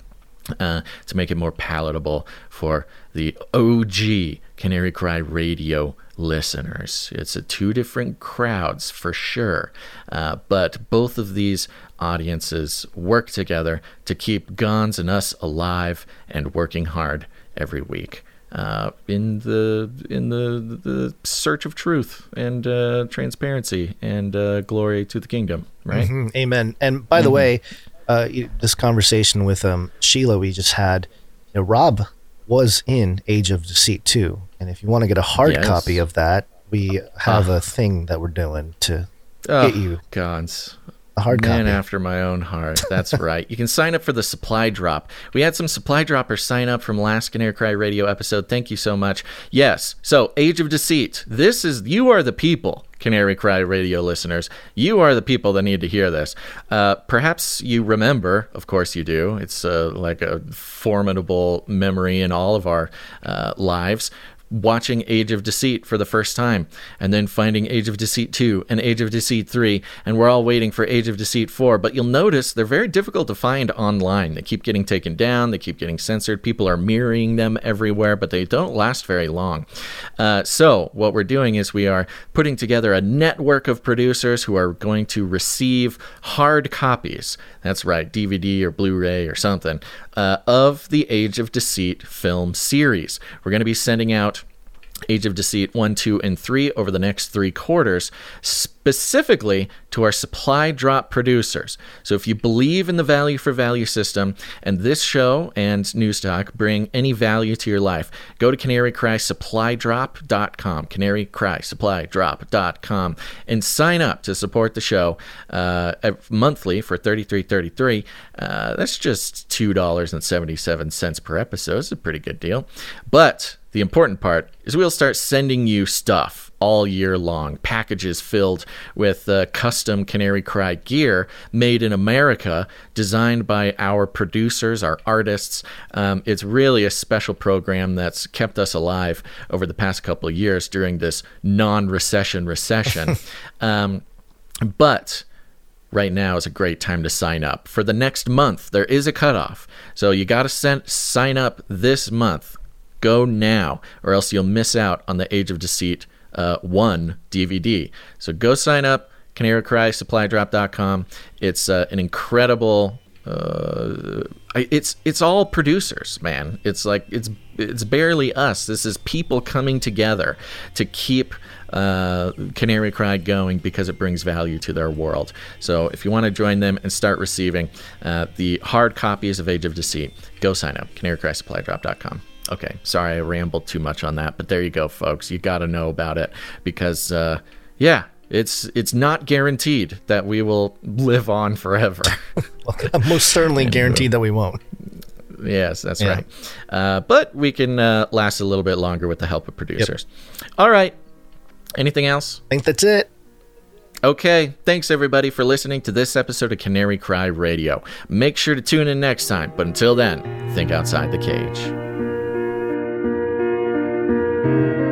uh, to make it more palatable for the OG Canary Cry Radio listeners. It's a two different crowds for sure, uh, but both of these audiences work together to keep Gonz and us alive and working hard every week. Uh, in the in the the search of truth and uh, transparency and uh, glory to the kingdom, right? Mm-hmm. Amen. And by the Mhm. way, uh, you- this conversation with um, Sheila we just had, you know, Rob was in Age of Deceit too, and if you want to get a hard Yes. copy of that, we have Ah. a thing that we're doing to Oh, get you Gonz. A hard Man copy. after my own heart. That's right. You can sign up for the supply drop. We had some supply droppers sign up from last Canary Cry Radio episode. Thank you so much. Yes. So, Age of Deceit. This is, you are the people, Canary Cry Radio listeners. You are the people that need to hear this. Uh, perhaps you remember, of course you do. It's uh, like a formidable memory in all of our uh, lives watching Age of Deceit for the first time, and then finding Age of Deceit 2 and Age of Deceit 3, and we're all waiting for Age of Deceit 4. But you'll notice they're very difficult to find online. They keep getting taken down, they keep getting censored. People are mirroring them everywhere, but they don't last very long. Uh, so, what we're doing is we are putting together a network of producers who are going to receive hard copies. That's right, DVD or Blu ray or something, uh, of the Age of Deceit film series. We're going to be sending out Age of Deceit 1, 2, and 3 over the next three quarters, specifically to our supply drop producers. So if you believe in the value for value system and this show and Newstalk bring any value to your life, go to canarycrysupply.drop.com, canarycrysupply.drop.com, and sign up to support the show uh, monthly for $33.33. Uh, that's just $2.77 per episode. It's a pretty good deal. But the important part is we'll start sending you stuff all year long. Packages filled with uh, custom Canary Cry gear made in America, designed by our producers, our artists. Um, it's really a special program that's kept us alive over the past couple of years during this non recession recession. um, but right now is a great time to sign up. For the next month, there is a cutoff. So you got to sign up this month. Go now, or else you'll miss out on the Age of Deceit uh, 1 DVD. So go sign up, canarycrysupply.drop.com. It's uh, an incredible. Uh, it's it's all producers, man. It's like it's it's barely us. This is people coming together to keep uh, Canary Cry going because it brings value to their world. So if you want to join them and start receiving uh, the hard copies of Age of Deceit, go sign up. CanaryCrySupplyDrop.com. Okay, sorry I rambled too much on that, but there you go, folks. You got to know about it because, uh, yeah, it's it's not guaranteed that we will live on forever. Well, most certainly guaranteed that we won't. Yes, that's Yeah. right. Uh, but we can uh, last a little bit longer with the help of producers. All right. Anything else? I think that's it. Okay. Thanks, everybody, for listening to this episode of Canary Cry Radio. Make sure to tune in next time. But until then, think outside the cage. Thank you.